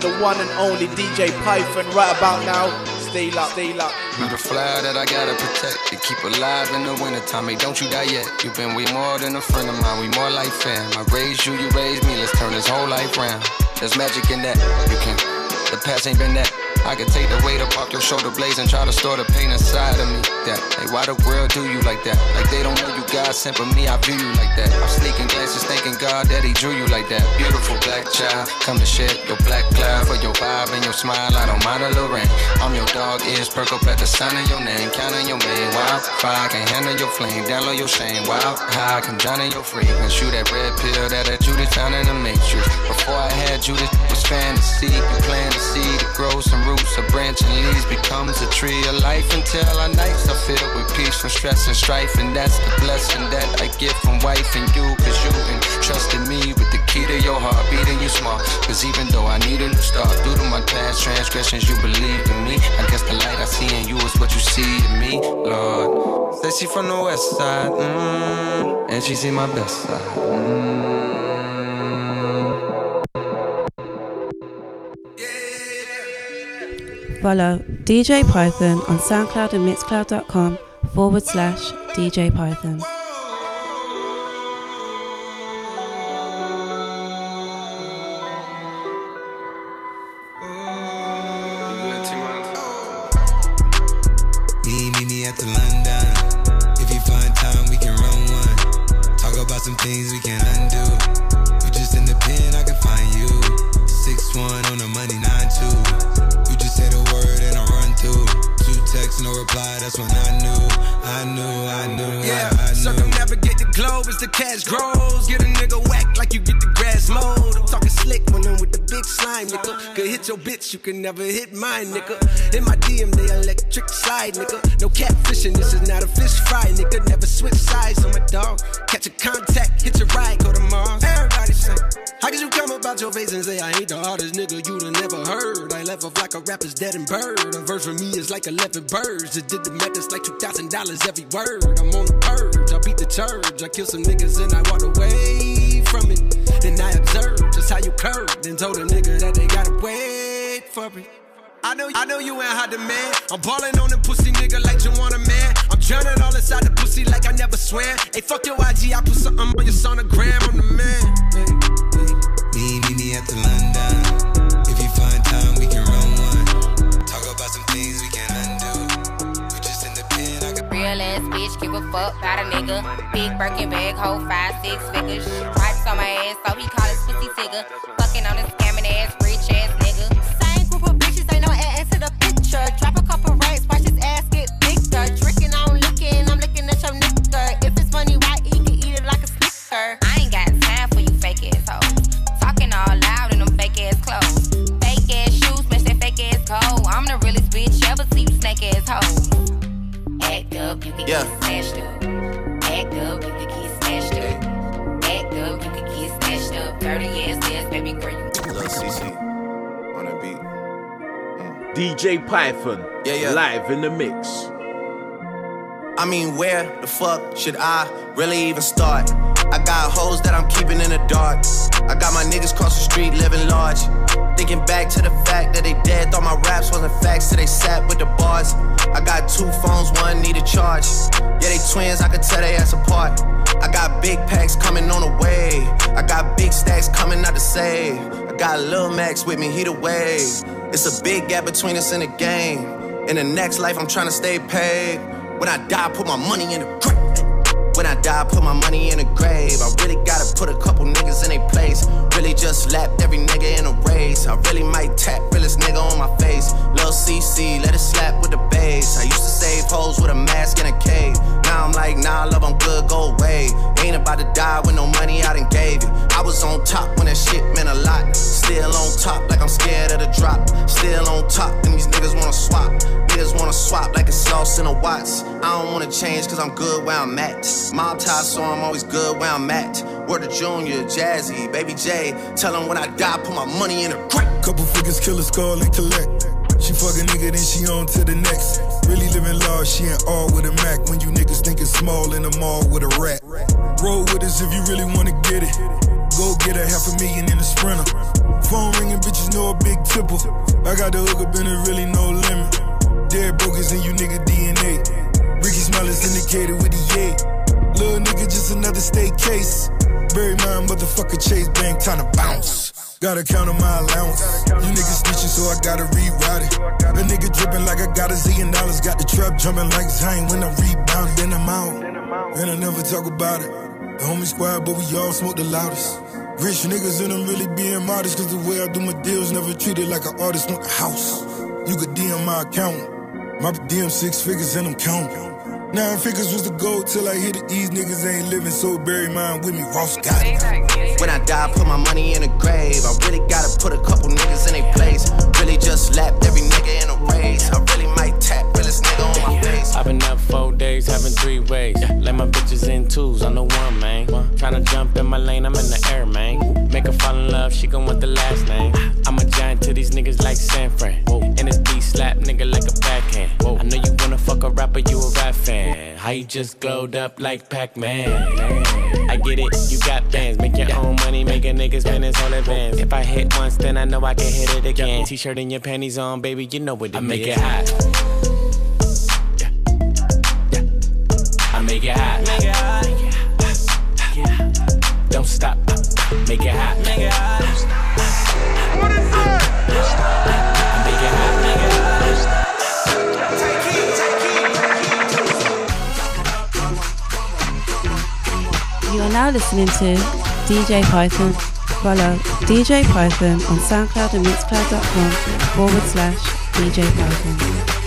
S40: The one and only DJ Python right about now. Stay locked, stay locked.
S41: You the flower that I gotta protect keep alive in the wintertime. Hey, don't you die yet. You've been way more than a friend of mine. We more like fam. I raised you, you raised me. Let's turn this whole life round. There's magic in that. You can. The past ain't been that. I can take the weight up off your shoulder blades and try to store the pain inside of me. That, hey, why the world do you like that? Like they don't know you God sent, but me, I view you like that. I'm sneaking glances, thanking God that He drew you like that. Beautiful black child, come to shed your black cloud for your vibe and your smile. I don't mind a little rain. I'm your dog, ears perk up at the sound of your name, counting your main. Wild fire, can handle your flame, download your shame. Wild high, can drown in your frequency. Shoot that red pill that a Judas found in the matrix. Before I had Judas, was fantasy. You plant a seed, it grows some roots, a branch and leaves, becomes a tree of life until our nights are filled with peace from stress and strife. And that's the blessing that I get from wife and you, cause you entrusted me with the key to your heart, beating you smart. Cause even though I need a new start, due to my past transgressions, you believed in me. I guess the light I see in you is what you see in me, Lord. Said she from the west side, mm, and she see my best side. Mm.
S28: Follow DJ Python on SoundCloud and Mixcloud.com forward slash DJ Python.
S42: The
S43: cash grows. Get a nigga whack like you get the grass mowed. I'm talking slick when I'm with the big slime, nigga. Could hit your bitch, you can never hit mine, nigga. In my DM, they electric slide, nigga. No catfishing, this is not a fish fry, nigga. Never switch sides on my dog. Catch a contact, hit your ride, go to Mars. Everybody say, how could you come about your face and say I ain't the hardest nigga you'd have never heard? I left off like a rapper's dead and bird. A verse for me is like 11 birds. It did the math, it's like $2,000 every word. I'm on the I beat the church. I kill some niggas and I walked away from it. Then I observed just how you curved. Then told a nigga that they gotta wait for me. I know, I know you ain't hot demand. I'm ballin' on the pussy nigga like you want a man. I'm drowning all inside the pussy like I never swam. Hey, fuck your IG, I put something on your sonogram. I'm the man.
S42: Me,
S44: ass bitch, give a fuck about a nigga. Big Birkin bag, hold five, six figures. Stripes on my ass, so he call his pussy tigger. Fucking on a
S19: DJ Python,
S18: Yeah, yeah.
S19: live in the mix.
S18: I mean, where the fuck should I really even start? I got hoes that I'm keeping in the dark. I got my niggas cross the street living large. Thinking back to the fact that they dead, thought my raps wasn't facts till they sat with the bars. I got two phones, one need a charge. Yeah, they twins, I could tell they ass apart. I got big packs coming on the way. I got big stacks coming out to save. I got Lil Max with me, he the wave. It's a big gap between us in the game. In the next life, I'm trying to stay paid. When I die, put my money in the grave. When I die, put my money in the grave. I really gotta put a couple niggas in their place. Really just lapped every nigga in a race. I really might tap realest nigga on my face. Lil CC, let it slap with the bass. I used to save hoes with a mask in a cave. Now I'm like, nah, love, I'm good, go away. Ain't about to die with no money I done gave you. I was on top when that shit meant a lot. Still on top, like I'm scared of the drop. Still on top, and these niggas wanna swap. Niggas wanna swap like it's sauce in a Watts. I don't wanna change cause I'm good where I'm at. Mob tie, so I'm always good where I'm at. Word to Junior, Jazzy, Baby J. Tell Tell 'em when I die, put my money in a grave.
S21: Couple figures, kill a skull and collect. She fuck a nigga, then she on to the next. Really living large, she ain't all with a Mac. When you niggas thinking small in the mall with a rat. Roll with us if you really wanna get it. Go get a half a million in a sprinter. Phone ringing, bitches know a big tipple. I got the hook up and it really no limit. Dead brokers in you nigga DNA. Ricky Smile is indicated with the yay. Little nigga, just another state case. Bury my motherfucker Chase Bank, time to bounce. Gotta count on my allowance. You niggas snitching, so I gotta reroute it. A nigga dripping like I got a zillion dollars. Got the trap jumping like Zion when I rebound, then I'm out. And I never talk about it. The homie squad, but we all smoke the loudest. Rich niggas and I'm really being modest, cause the way I do my deals never treated like an artist want a house. You could DM my account. My DM six figures and I'm counting. Nine figures was the goal till I hit it. These niggas ain't living, so bury mine with me. Ross got it.
S18: When I die, put my money in a grave. I really gotta put a couple niggas in their place. Really just lapped every nigga in a race. I really might tap realest nigga on my.
S45: I've been up four days, having three ways. Let my bitches in twos, I'm the one, man. Tryna jump in my lane, I'm in the air, man. Make her fall in love, she gon' want the last name. I'm a giant to these niggas like San Fran. And it's D slap nigga like a backhand. Whoa. I know you wanna fuck a rapper, you a rap fan. How you just glowed up like Pac Man? I get it, you got bands. Make your own money, make a nigga spend his whole advance. If I hit once, then I know I can hit it again. T shirt and your panties on, baby, you know what it I make it hot. Make it hot. Make it hot. What is that? Make it hot. Make it hot.
S46: You are now listening to DJ Python. Follow DJ Python on SoundCloud and Mixcloud.com forward slash DJ Python.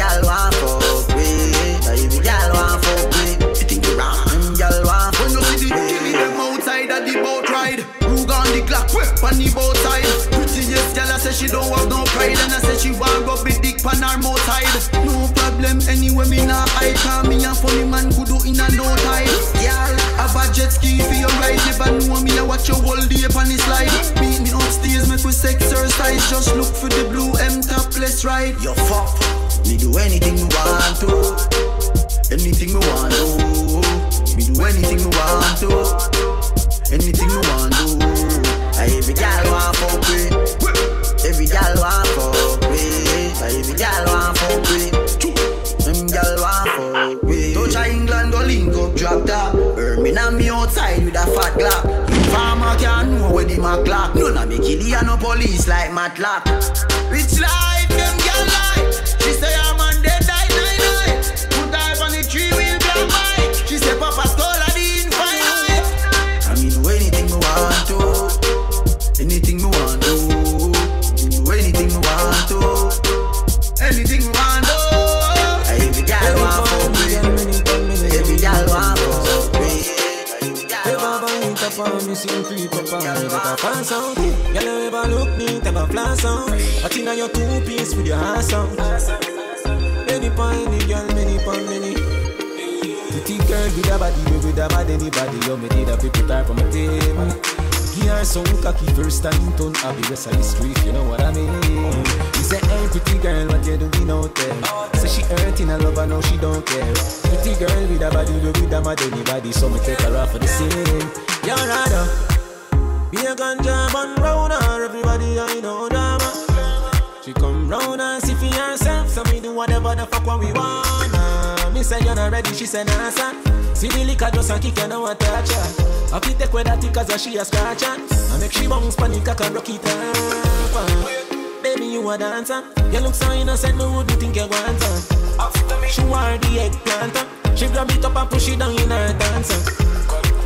S21: Gal want fuck with. I every gal want fuck with. You think you wrong? Them gal want fuck
S43: When you see the give them outside of the boat ride. Rug on the clock, on the boat side. Prettiest girl, I say she don't have no pride, and I say she want rub it dick on her mouth side. No problem, anyway me nah hide. Cause me and funny man could do in a no time. Girl, have a jet ski for your ride. Never know me, I watch your whole day on the slide. Meet me upstairs, make we exercise. Just look for the blue M topless ride.
S21: Yo fuck, me do anything me want to. Anything me want to. Me do anything me want to. Anything me want to. Every gal want fuck with. Every gal want fuck with. Every gal want fuck with. Them gal want fuck with. Touch a England go link up drop top. Birmingham me outside with a fat glock. Farmer can know where the Mac clock. None of me kill ya no police like Matlock. Rich life, them
S45: up me, creep up on me, better pass out. Girl, you ever look neat, ever flash out. But inna your two piece with your ass out. Many pon the girl, many pon many. Pretty girl with a body, we with a bad anybody. You me did a people type on my table. Give her some cocky first time turn I be rest of the street, you know what I mean? He say, hey pretty girl, what you doing out there? Say she hurting, I love her, now she don't care. Pretty girl with a body, we with a mad anybody, so me take her off for the scene. You're rather be a ganja man round her, everybody I know drama. She come round and see for herself, so me do whatever the fuck what we wanna. Me say you're not ready, she say nah son. See the liquor just a kick and now I touch her. I fit take with that she a scratch. I make she bounce panic I can rock it up. Uh. Baby you a dancer, you look so innocent, no would you think you want her? She wear the eggplant, uh. she grab it up and push it down in her dancer. Uh.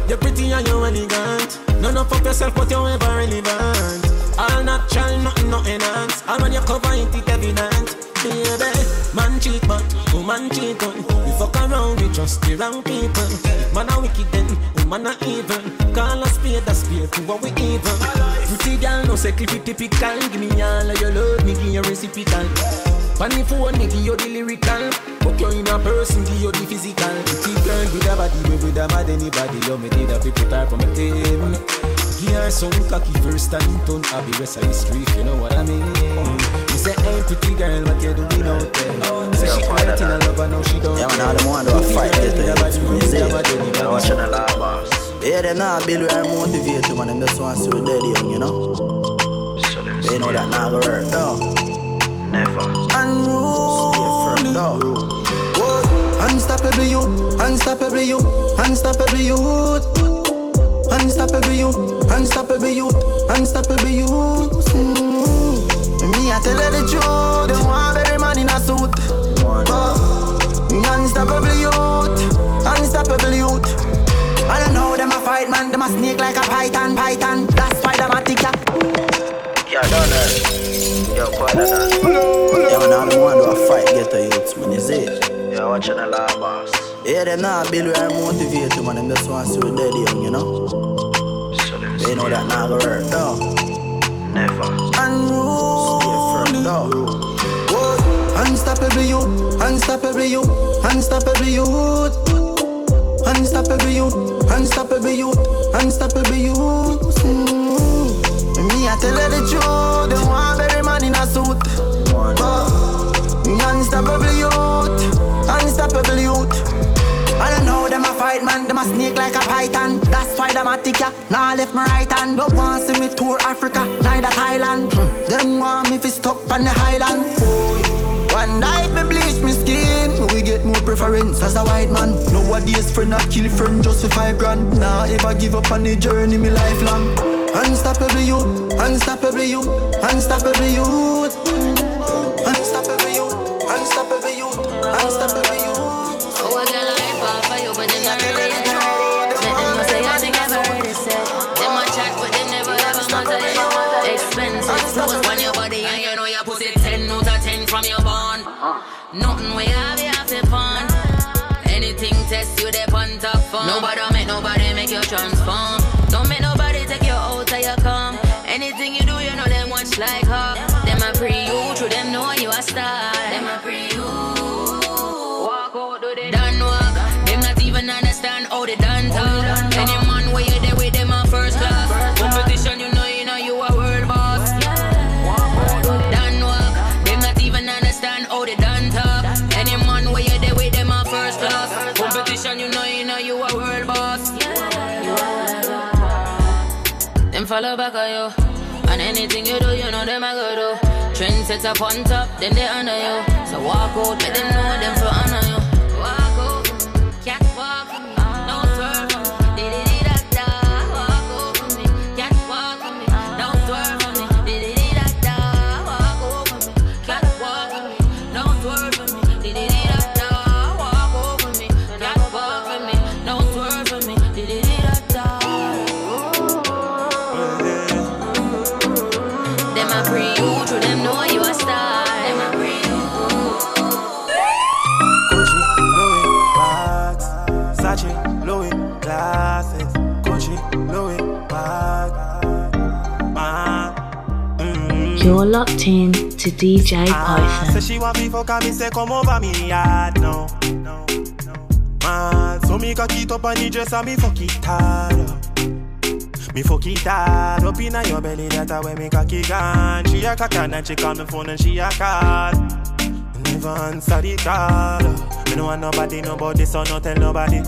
S45: You're pretty and you're elegant. None of fuck yourself, but you're ever relevant. All natural, nothing, no enhance. And when you cover it, it evident. Baby, man cheat, but woman cheat on. We fuck around, we trust the wrong people. Man a wicked, then woman a evil. Call a spade a spade to what we even. Pretty girl, no it typical. Give me all of your love, me give you reciprocal. Funny phone, me give you the lyrical. Put you in a person, give you the physical. Pretty girl with a body, we with a mad anybody. You me did a people type on my team. Give her some cocky first time turn I be rest of the street, you know what I mean? You say, hey pretty girl, what you doing out there? Say she hurting, I love her, now she don't
S21: Yeah, man, all them want to fight this thing. You see? I watch on the lava. Yeah, them not build where I motivate you, man. Them just want to see we dead young, you know? They know that not gonna work, no. Never. Unruly. No. Whoa. Unstoppable you, unstoppable you, unstoppable you. Unstoppable you, unstoppable you, unstoppable you. Mm. Me, I tell her the truth. They want every man in a suit. Oh. Unstoppable youth, unstoppable youth. I don't know them a fight man, them a snake like a python, python. That's Spider-Man, yeah. Ghetto youths, man, is it?
S43: Yeah, watching the law boss.
S21: Yeah, them not build where I motivate you, man. Them just want to see we dead young, you know?
S43: So
S21: They know that not gonna work, no.
S43: Never.
S21: Unruly, no. Whoa. Unstoppable youth, unstoppable youth, unstoppable youth. Unstoppable youth, unstoppable youth, unstoppable youth. Mm. Me, I tell her the truth. They want every man in a suit. Oh. Unstoppable youth, unstoppable youth. I don't know them a fight man, them a snake like a python. That's why them a tick ya. Now left my right hand. Don't want see me tour Africa, neither Thailand. Hmm. Them want me fi stuck on the highland. One night me bleach me skin, we get more preference as a white man. Nowadays friend a kill friend just for five grand. Nah, ever give up on the journey, me lifelong. Unstoppable youth, unstoppable youth, unstoppable youth. Unstoppable youth, unstoppable youth, unstoppable youth.
S6: Oh, I got life off for you, but they not ready. Let them say I think I've it said. Them a chat, but they never ever matter. Expensive on your body, and you know you put it 10 out of 10 from your bond. Nothing we Trend up on top, then they honor you. So walk out, let them know them for honor
S47: You're locked in to DJ
S45: Ah,
S47: Python.
S45: say she want me fuck and me say come over me yard now. Man, so me cock it up on the dress and me fuck it hard. Me fuck it hard up inna your belly that a way me cocky gone. She a cock and she call me phone and she a call. Never answer the call. Me no want nobody, nobody, so no tell nobody.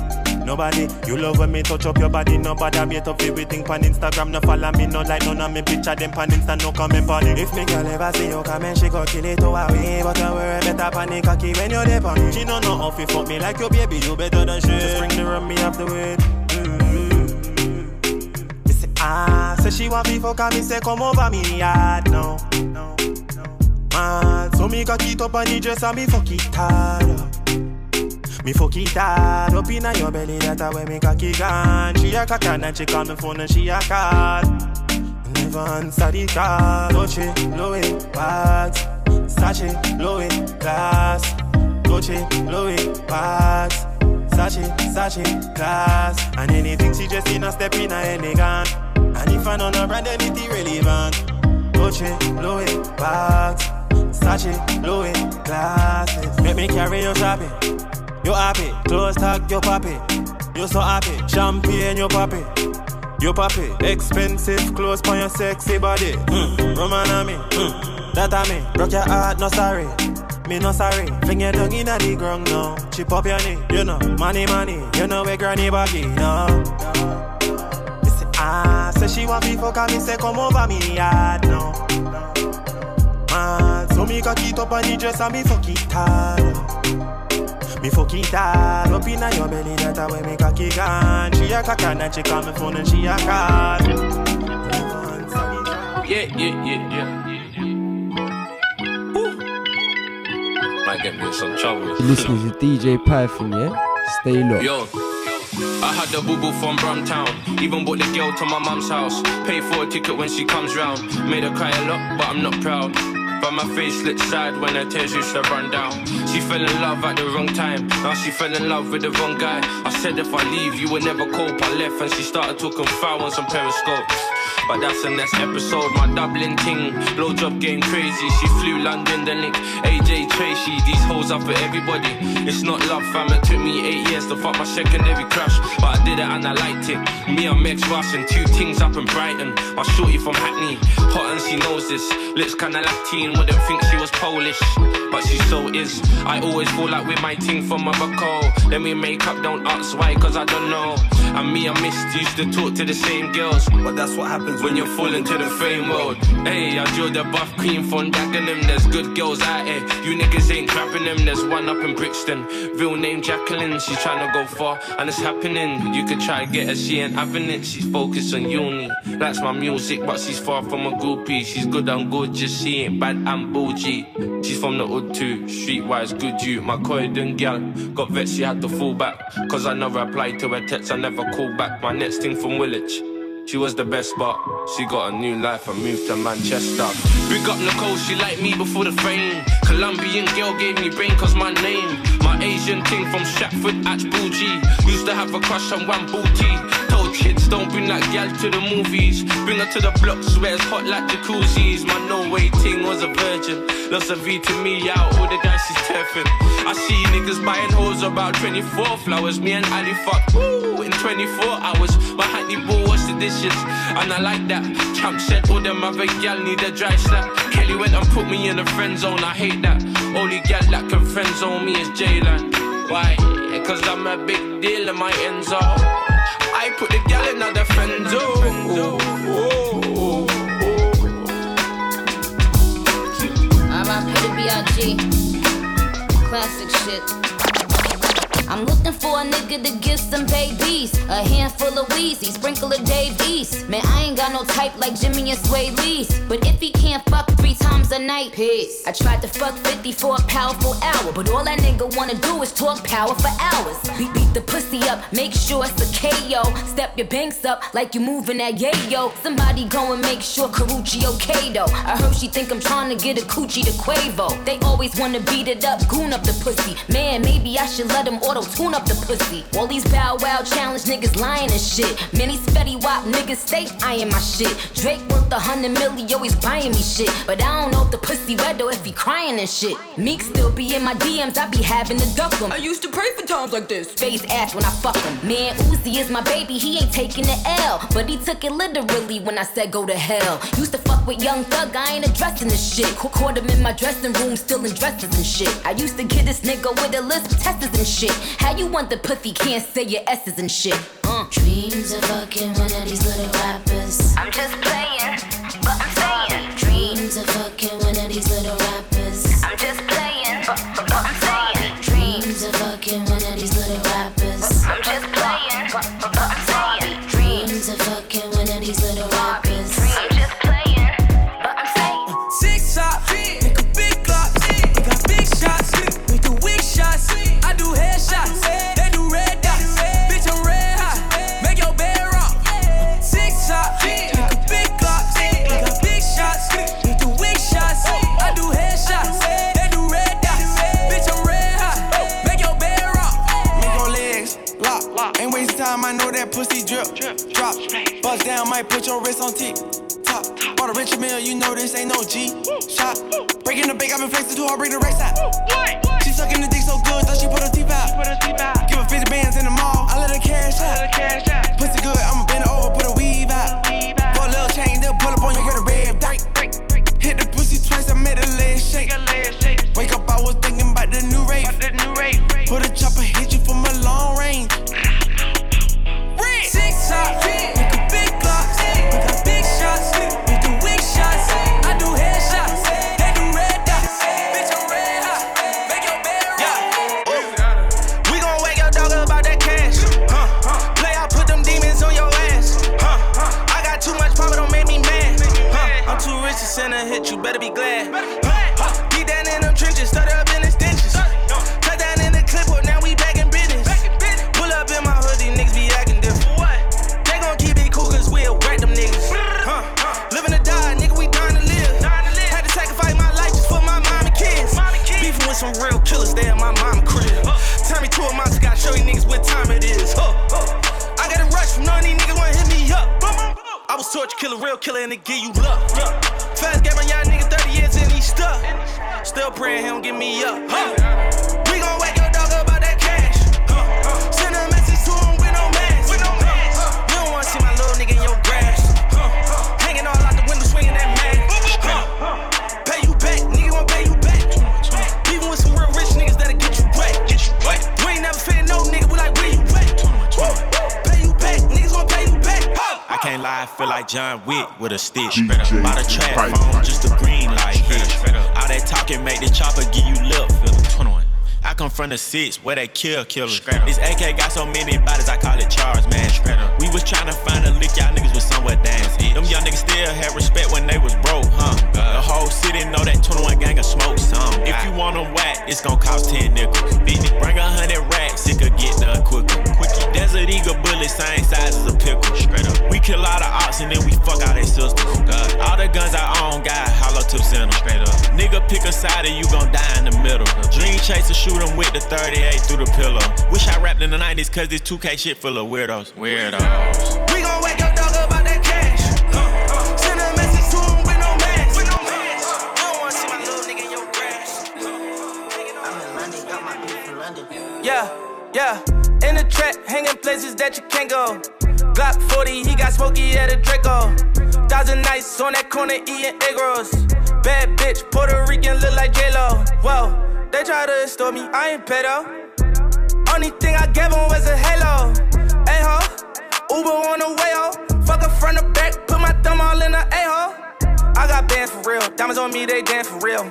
S45: Nobody, you love when me touch up your body. Nobody beat up everything pan Instagram. No follow me, no like none of me picture them pan Insta. No comment on it. If me girl ever see you come and she go kill it away. But I worry better panic cocky when you're there on me. She no know how fi fuck me like your baby. You better than she. Just bring the rum me off the way. Say ah, say she want me fuck and me say come over me yard now. Man, so me cock it up on the dress and me fuck it hard up. Me fuck it hard up inna your belly that a way me cocky gone. She a cock and she call me phone and she a call. Never answer the call. Dolce, Louis, bags. Sachi, Louis, glass. Dolce, Louis, bags. Sachi, Sachi, glass. And anything she just in a step in a elegant. And if I know no brand, then it irrelevant. Dolce, Louis, bags. Sachi, Louis, glasses. Make me carry your shopping. You happy? Close tag, you poppy. You so happy? Champagne, you poppy. You poppy. Expensive clothes for your sexy body. Mm. Roman on me. Mm. That a me. Broke your heart, no sorry. Me no sorry. Fling your tongue inna the ground now. Chip up your knee. You know, money, money. You know where granny baggy. No. Me say, ah, say she want me fuck and me say come over me yard now. Man, so me cock it up on the dress and me fuck it hard. Me fuck it hard up inna your belly that a way me cocky gone. She a cock and she call me phone and she a call.
S15: Yeah, yeah, yeah, yeah. Might get me some trouble.
S48: You're listening to DJ Python, yeah? Stay locked.
S15: Yo, I had the boo boo from Brumtown. Even brought the girl to my mum's house. Pay for a ticket when she comes round. Made her cry a lot, but I'm not proud. But my face looks sad when her tears used to run down. She fell in love at the wrong time. Now she fell in love with the wrong guy. I said if I leave, you will never cope. I left and she started talking foul on some periscopes. But that's the next episode. My Dublin ting, blowjob game crazy. She flew London, then link AJ Tracey. These hoes up for everybody. It's not love, fam. It took me eight years to fuck my secondary crush, but I did it and I liked it. Me and Mex Russian, two things up in Brighton. My shorty from Hackney, hot and she knows this. Lips kinda Latin, wouldn't think she was Polish, but she so is. I always fall out with my ting from Morocco. Then we make up, don't ask why, cause I don't know. And me and Mist used to talk to the same girls, but that's what happens when you fall into the fame world. Hey, I drew the buff queen from Dagenham. There's good girls out here. You niggas ain't grabbing them. There's one up in Brixton. Real name Jacqueline. She's trying to go far, and it's happening. You could try to get her, she ain't having it. She's focused on uni. That's my music, but she's far from a groupie. She's good and gorgeous. She ain't bad and bougie. She's from the hood too. Streetwise, good you. My Croydon gal got vexed. She had to fall back. Cause I never replied to her text. I never called back. My next thing from Woolwich. She was the best, but she got a new life and moved to Manchester. Big up Nicole, she liked me before the fame. Colombian girl gave me brain cause my name. My Asian ting from Stratford at Bougie. Used to have a crush on one booty. Told kids don't bring that gal to the movies. Bring her to the blocks where it's hot like jacuzzis. My no way ting was a virgin. Lost a V to me out, all the guys she's turfing. I see niggas buying hoes about 24 flowers. Me and Ali fuck woo, in 24 hours. My Hackney ball wash the dishes, and I like that. Champ said all them other gal need a dry slap. Kelly went and put me in a friend zone, I hate that. Only gal that can friend zone me is Jaylan. Why? Cause I'm a big deal in my end zone. I put the gal in the friend zone.
S49: R.I.P. to B.I.G. Classic shit. I'm looking for a nigga to give some babies. A handful of Weezy, sprinkle of East. Man, I ain't got no type like Jxmmi and Swae Lee's. But if he can't fuck three times a night, peace. I tried to fuck 50 for a powerful hour. But all that nigga wanna do is talk power for hours. Beat, beat the pussy up, make sure it's a KO. Step your banks up like you moving that yayo. Somebody go and make sure Karrueche okay though. I heard she think I'm trying to get a coochie to Quavo. They always wanna beat it up, goon up the pussy. Man, maybe I should let them auto tune up the pussy. All these bow wow challenge niggas lying and shit. Many spetty wop niggas stay eyeing my shit. Drake worth a hundred million, always buying me shit. But I don't know if the pussy wet or if he crying and shit. Meek still be in my DMs, I be having to duck him. I used to pray for times like this. Face ass when I fuck him. Man, Uzi is my baby, he ain't taking the L. But he took it literally when I said go to hell. Used to fuck with young thug, I ain't addressing this shit. Ca- Caught him in my dressing room, still in dresses and shit. I used to get this nigga with a list of testers and shit. How you want the pussy, can't say your S's and shit. Uh.
S47: Dreams of fucking one of these little rappers.
S49: I'm just playing, but I'm saying.
S47: Dreams of fucking one of these little rappers.
S50: Drop. Bust down, might put your wrist on tick. Top. Bought a rich meal, you know this ain't no G. Shot. Breaking the bank, I've been flexing too hard, bring the race out. She sucking the dick so good, thought she put her teeth out. Give her 50 bands in the mall, I let her cash out. Pussy good, I'ma bend it over, put
S18: like
S51: John Wick with a stick. By the trash phone, just a green light hit. All that talking make the chopper give you lip 21. I come from the six where they kill killers. This AK got so many bodies, I call it Charles Manson. We was trying to find a lick, y'all niggas was somewhere dance. Them young niggas still had respect when they was broke, huh? The whole city know that 21 gang of smoke some. If you want them whack, it's gonna cost 10 nickels. Bitch, bring a hundred racks, it could get done quicker. Quickie. Desert Eagle bullet, same size as a pickle. Straight up. We kill all the ops and then we fuck all they sisters. Oh, God. All the guns I own got hollow tip center. Straight up. Nigga pick a side and you gon' die in the middle. Dream chaser, shoot 'em with the 38 through the pillow. Wish I rapped in the 90s cause this 2K shit full of weirdos. Weirdos.
S18: We gon' wake your dog up about that cash. Uh, uh. Send a message to him with no mask. With no mask. You don't wanna see my little nigga in your grass. I'm in London, got my dude from London. Yeah, yeah. In the trap, hanging places that you can't go. Glock 40, he got smoky at a Draco. Thousand nights on that corner eating egg rolls. Bad bitch, Puerto Rican, look like J-Lo. Whoa, they try to extort me, I ain't pedo. Only thing I gave him was a halo. Hey ho, Uber on the way ho. Fuck her front or back, put my thumb all in the a-hole. I got bands for real, diamonds on me, they dance for real.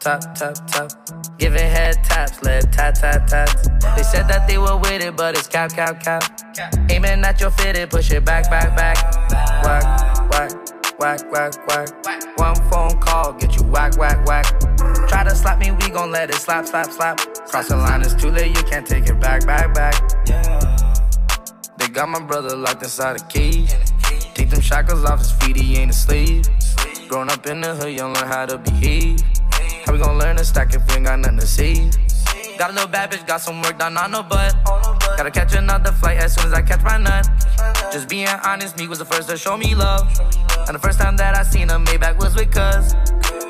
S52: top, top, top. Giving head taps, lip tap, tap, taps. They said that they were with it, but it's cap, cap, cap. Aiming at your fitted, push it back, back, back. Whack, whack, whack, whack, whack. One phone call, get you whack, whack, whack. Try to slap me, we gon' let it slap, slap, slap. Cross the line, it's too late, you can't take it back, back, back. They got my brother locked inside a cage. Take them shackles off his feet, he ain't a slave. Grown up in the hood, you learn how to behave. How we gon' learn to stack if we ain't got nothing to see? Got a little bad bitch, got some work done on her butt. Gotta catch another flight as soon as I catch my nut. Just being honest, me was the first to show me love. And the first time that I seen her, Maybach was with cuz.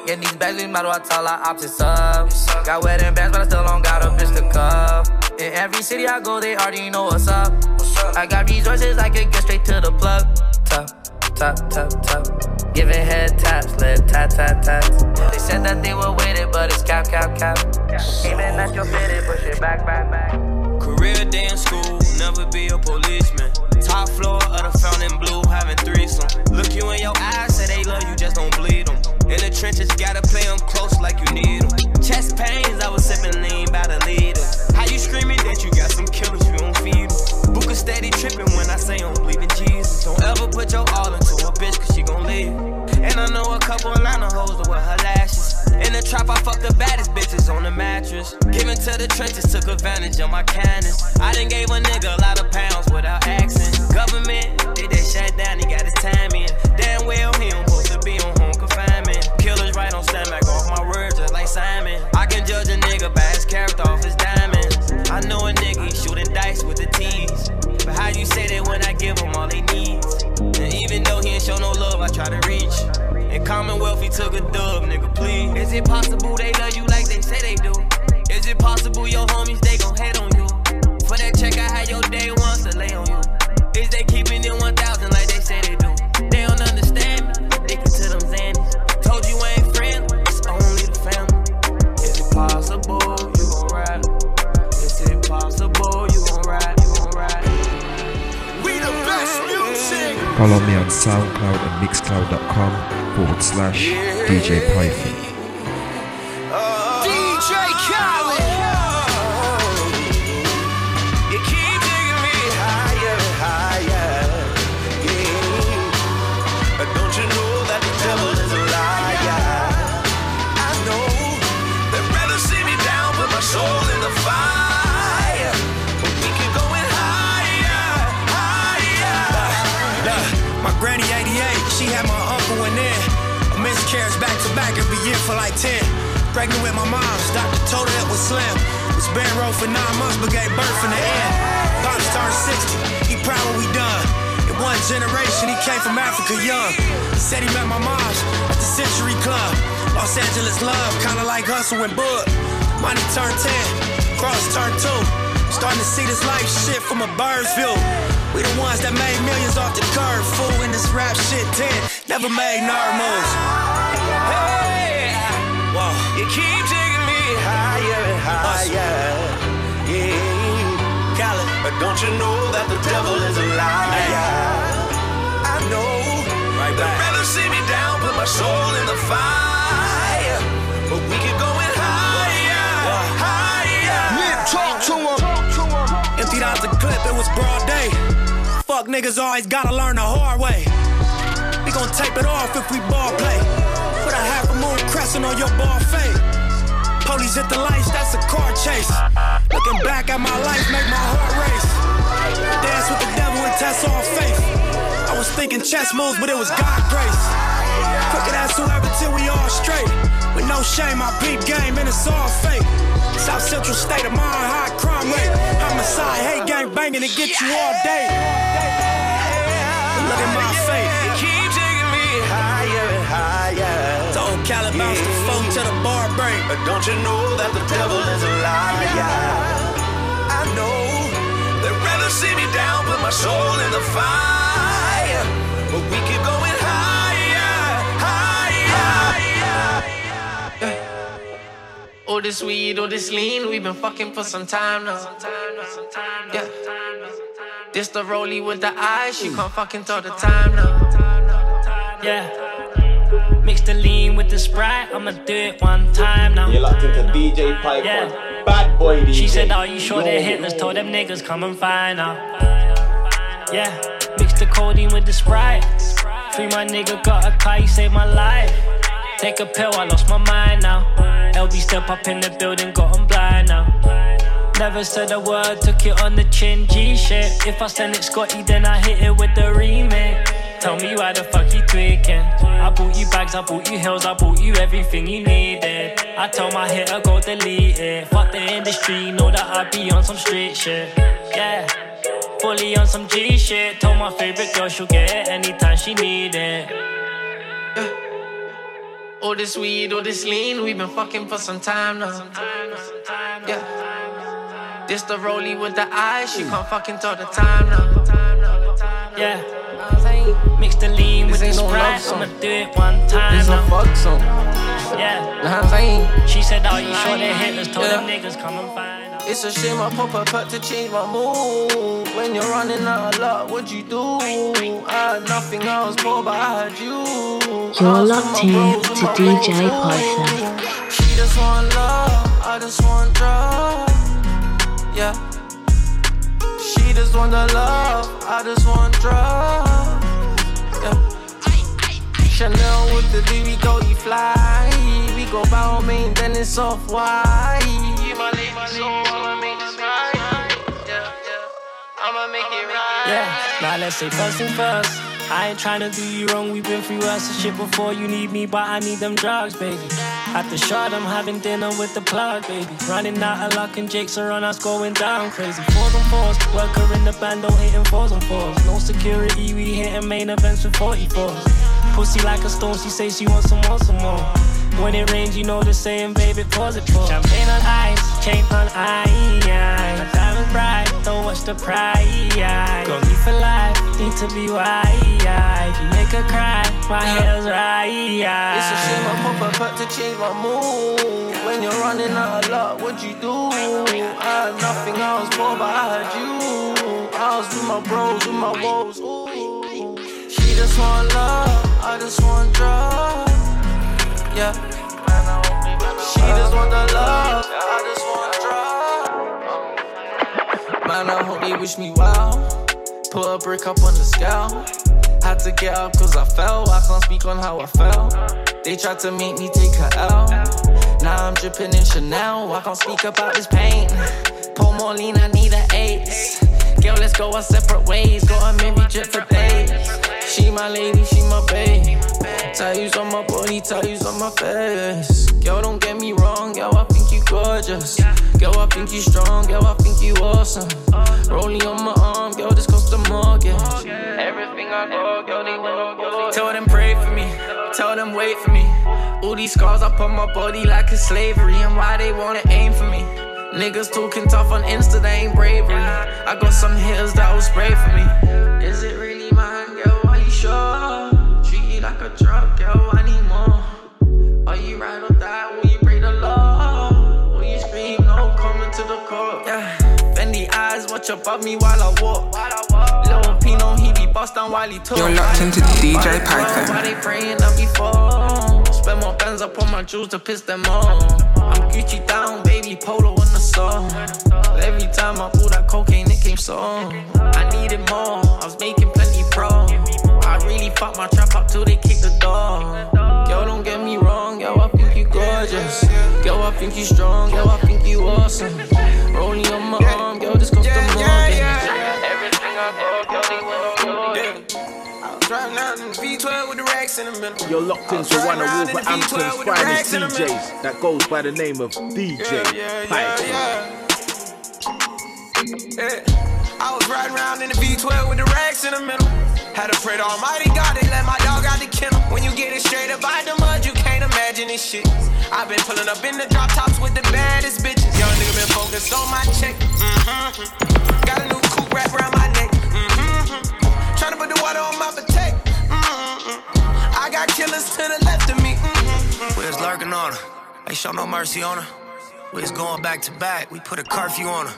S52: Getting these bags, we matter what tell our opposites up. Got wedding bands, but I still don't got a bitch to cuff. In every city I go, they already know what's up. I got resources, I could get straight to the plug. Top, top, top, top. Giving head taps, lip tap, tap, taps. They said that they were it, but it's cap, cap, cap. Aiming at your fitted, push it back, back, back.
S18: Career day in school, never be a policeman. Top floor of the Fontainebleau, having threesome. Look you in your eyes, say they love you, just don't bleed them. In the trenches, gotta play them close like you need them. Chest pains, I was sipping lean by the leader. How you screaming that you got some killers, you don't feed them. Book a steady tripping when I say I'm believing Jesus. Trap, I fuck the baddest bitches on the mattress. Giving to the trenches, took advantage of my kindness. I done gave a nigga a lot of pounds without asking. Government, did they shut down, he got his time in. Damn well, he don't supposed to be on home confinement. Killers right on stand back off my words, just like Simon. I can judge a nigga by his character off his diamonds. I know a nigga, he shooting dice with the T's. But how you say that when I give him all they needs? Commonwealth, he took a dub, nigga, please. Is it possible they love you like they say they do? Is it possible your homies, they gon' hate on you? For that check, I had your day ones to lay on you. Is they keeping it 1,000 like they say they do? They don't understand me, addicted to them Xannies. Told you I ain't friendly, it's only the family. Is it possible you gon' ride? Is it possible you gon' ride? You gon' ride?
S53: We the best music.
S54: Follow me on SoundCloud and Mixcloud.com forward slash DJ Python.
S18: Pregnant with my mom. Doctor told her it was slim. Was bed for nine months, but gave birth in the end. Pops turned 60. He proud what we done. In one generation, he came from Africa young. Said he met my mom's at the Century Club. Los Angeles love, kinda like hustle and bud. Money turned 10, cross turned 2. Starting to see this life shit from a bird's view. We the ones that made millions off the curve. Fool in this rap shit 10. Never made nerd moves.
S20: Hey, Whoa. you keep taking me higher and higher. Yeah, Khaled, but don't you know that the devil is a liar? I know. Right They'd rather see me down, put my soul in the fire. But we keep going higher, higher.
S18: Nip, talk to him. Emptied out the clip, it was broad day. Fuck niggas always gotta learn the hard way. We gon' tape it off if we ball play. Put a half moon crescent on your ball fade. Police hit the lights, that's a car chase. Looking back at my life, make my heart race. Dance with the devil and test all faith. I was thinking chess moves, but it was God grace. Crooked ass whoever till we all straight. With no shame, I peep game and it's all fake. South Central state of mind, high crime rate. Homicide, hate gang banging to get you all day. Look at my face.
S20: Keep taking me higher and higher.
S18: Told Cali bounce the phone to the bar break.
S20: But don't you know that the devil is a liar? I know they'd rather see me down, put my soul in the fire. But we keep going higher, higher.
S34: All this weed, all this lean, we've been fucking for some time now. Yeah. This the rollie with the eyes, she can't fucking tell the time now.
S55: Yeah. Mix the lean with the sprite, I'ma do it one time now.
S56: You're locked into DJ Pipe
S55: Yeah.
S56: Bad Boy DJ.
S55: She said, Are you sure they're hitless? Told them niggas come and find out. Yeah, mix the codeine with the sprite. Free my nigga, got a car, he saved my life. Take a pill, I lost my mind now. LB step up in the building, got him blind now. Never said a word, took it on the chin, G shit. If I send it Scotty, then I hit it with the remix. Tell me why the fuck you tweaking? I bought you bags, I bought you hills, I bought you everything you needed. I told my hitter go delete it. Fuck the industry, know that I be on some street shit. Yeah, fully on some G shit. Told my favorite girl she'll get it anytime she need it.
S34: All this weed, all this lean, we've been fucking for some time now. Yeah. This the rollie with the eyes, she can't fucking tell the time now.
S55: Yeah. Mix the lean with the
S34: ain't no love song.
S55: I'ma do it one time
S34: This a fuck song.
S55: Yeah.
S34: Know what I'm saying?
S55: She said, Are you sure they're hitless? Told them
S34: Yeah.
S55: niggas come and find out.
S34: It's a shame I pop a perk to change my mood. When you're running out of luck, what you do? I had nothing, I was poor, but I had you.
S47: You're locked in to DJ Python.
S34: She just want love, I just want drugs. Yeah. She just want the love, I just want drugs. Yeah. Chanel with the Louis Goldie fly. We go bow main, then it's off white. You my lady, so I'ma make this right. Yeah, yeah. I'ma make it right.
S55: Yeah, now let's say first thing first. I ain't tryna do you wrong, we've been through worse shit before you need me, but I need them drugs, baby. At the shot, I'm having dinner with the plug, baby. Running out of luck and Jake's are on us going down crazy. Fours on fours, worker in the band, don't hitting fours on fours. No security, we hitting main events with 44s. Pussy like a stone, she says she wants some more, some more. When it rains, you know the saying, baby, pause it for. Champagne on ice, chain on ice. My diamonds bright, don't watch the price. Got me for life, need to be wise. You make her cry, my hair's right.
S34: It's a shame I pop a perk to change my mood. When you're running out of luck, what you do? I had nothing, I was poor, but I had you. I was with my bros, with my woes. She just want love, I just want drugs. Yeah. She just want the love, I just Man, I hope they wish me well. Put a brick up on the scale. Had to get up cause I fell. I can't speak on how I felt. They tried to make me take a L. Now I'm dripping in Chanel. I can't speak about this pain. Pour more lean, I need an ace. Girl, let's go our separate ways. Got a Mary drip for days. She my lady, she my babe. Tattoos on my body, tattoos on my face. Girl, don't get me wrong, girl, I gorgeous. Girl, I think you strong, girl, I think you awesome. Rolling on my arm, girl, this cost a mortgage. Everything I go, girl, they wanna Tell them pray for me, tell them wait for me. All these scars up on my body like it's slavery, and why they wanna aim for me. Niggas talking tough on Insta, they ain't bravery. I got some hitters that will spray for me. Is it really mine, girl? Are you sure? Treat you like a drug, girl. I need more. Are you right or die? Court. Yeah. Fendi eyes, watch above me while I walk. Lil Pino, he be bust down while he talk.
S57: You're locked into the DJ Python.
S34: Why they praying up before? Spend more bands up on my jewels to piss them off. I'm Gucci down, baby, polo in the song. Every time I pull that cocaine, it came so. I needed more, I was making plenty pro. I really fucked my trap up till they kicked the door. Girl, don't get me wrong, yo, I think you gorgeous. Girl, I think you strong, girl, I think you awesome.
S54: You're locked into one of Wolverhampton's finest DJs that goes by the name of DJ.
S20: Yeah. I was riding around in the V12 with the racks in the middle. Had to pray to Almighty God, they let my dog out the kennel. When you get it straight up out the mud, you can't imagine this shit. I've been pulling up in the drop tops with the baddest bitches. Young nigga been focused on my check. Mm-hmm. Got a new coupe wrapped around my neck. Mm-hmm. Tryna put the water on my potato. I got killers to the left of me. Mm-hmm.
S18: We was lurking on her. Ain't show no mercy on her. We was going back to back. We put a curfew on her.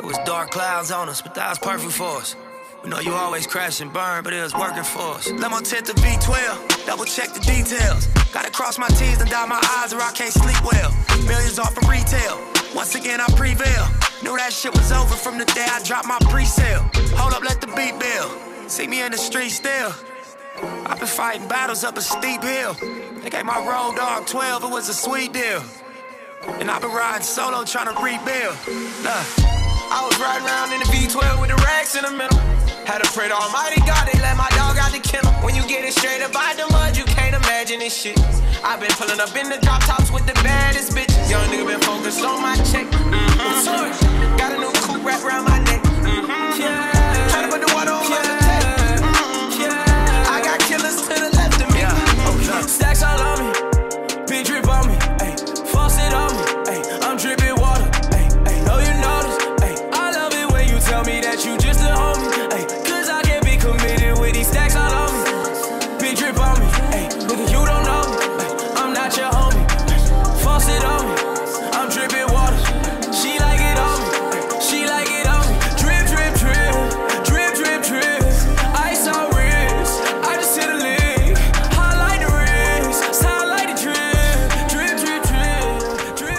S18: It was dark clouds on us, but that was perfect for us. We know you always crash and burn, but it was working for us. Let my tent to V12, double check the details. Gotta cross my T's and dot my I's or I can't sleep well. Millions off of retail. Once again, I prevail. Knew that shit was over from the day I dropped my pre-sale. Hold up, let the beat build. See me in the street still. I've been fighting battles up a steep hill. They gave my road dog 12, it was a sweet deal. And I've been riding solo trying to rebuild. Nah.
S20: I was riding around in the V12 with the racks in the middle. Had to pray to Almighty God, they let my dog out the kennel. When you get it straight up out the mud, you can't imagine this shit. I've been pulling up in the drop tops with the baddest bitches. Young nigga been focused on my check. Mm-hmm. Got a new coupe wrapped around my neck. Mm-hmm. Yeah.
S34: Stacks all on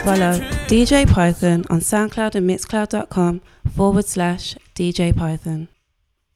S28: Follow DJ Python on SoundCloud and Mixcloud.com forward slash DJ Python.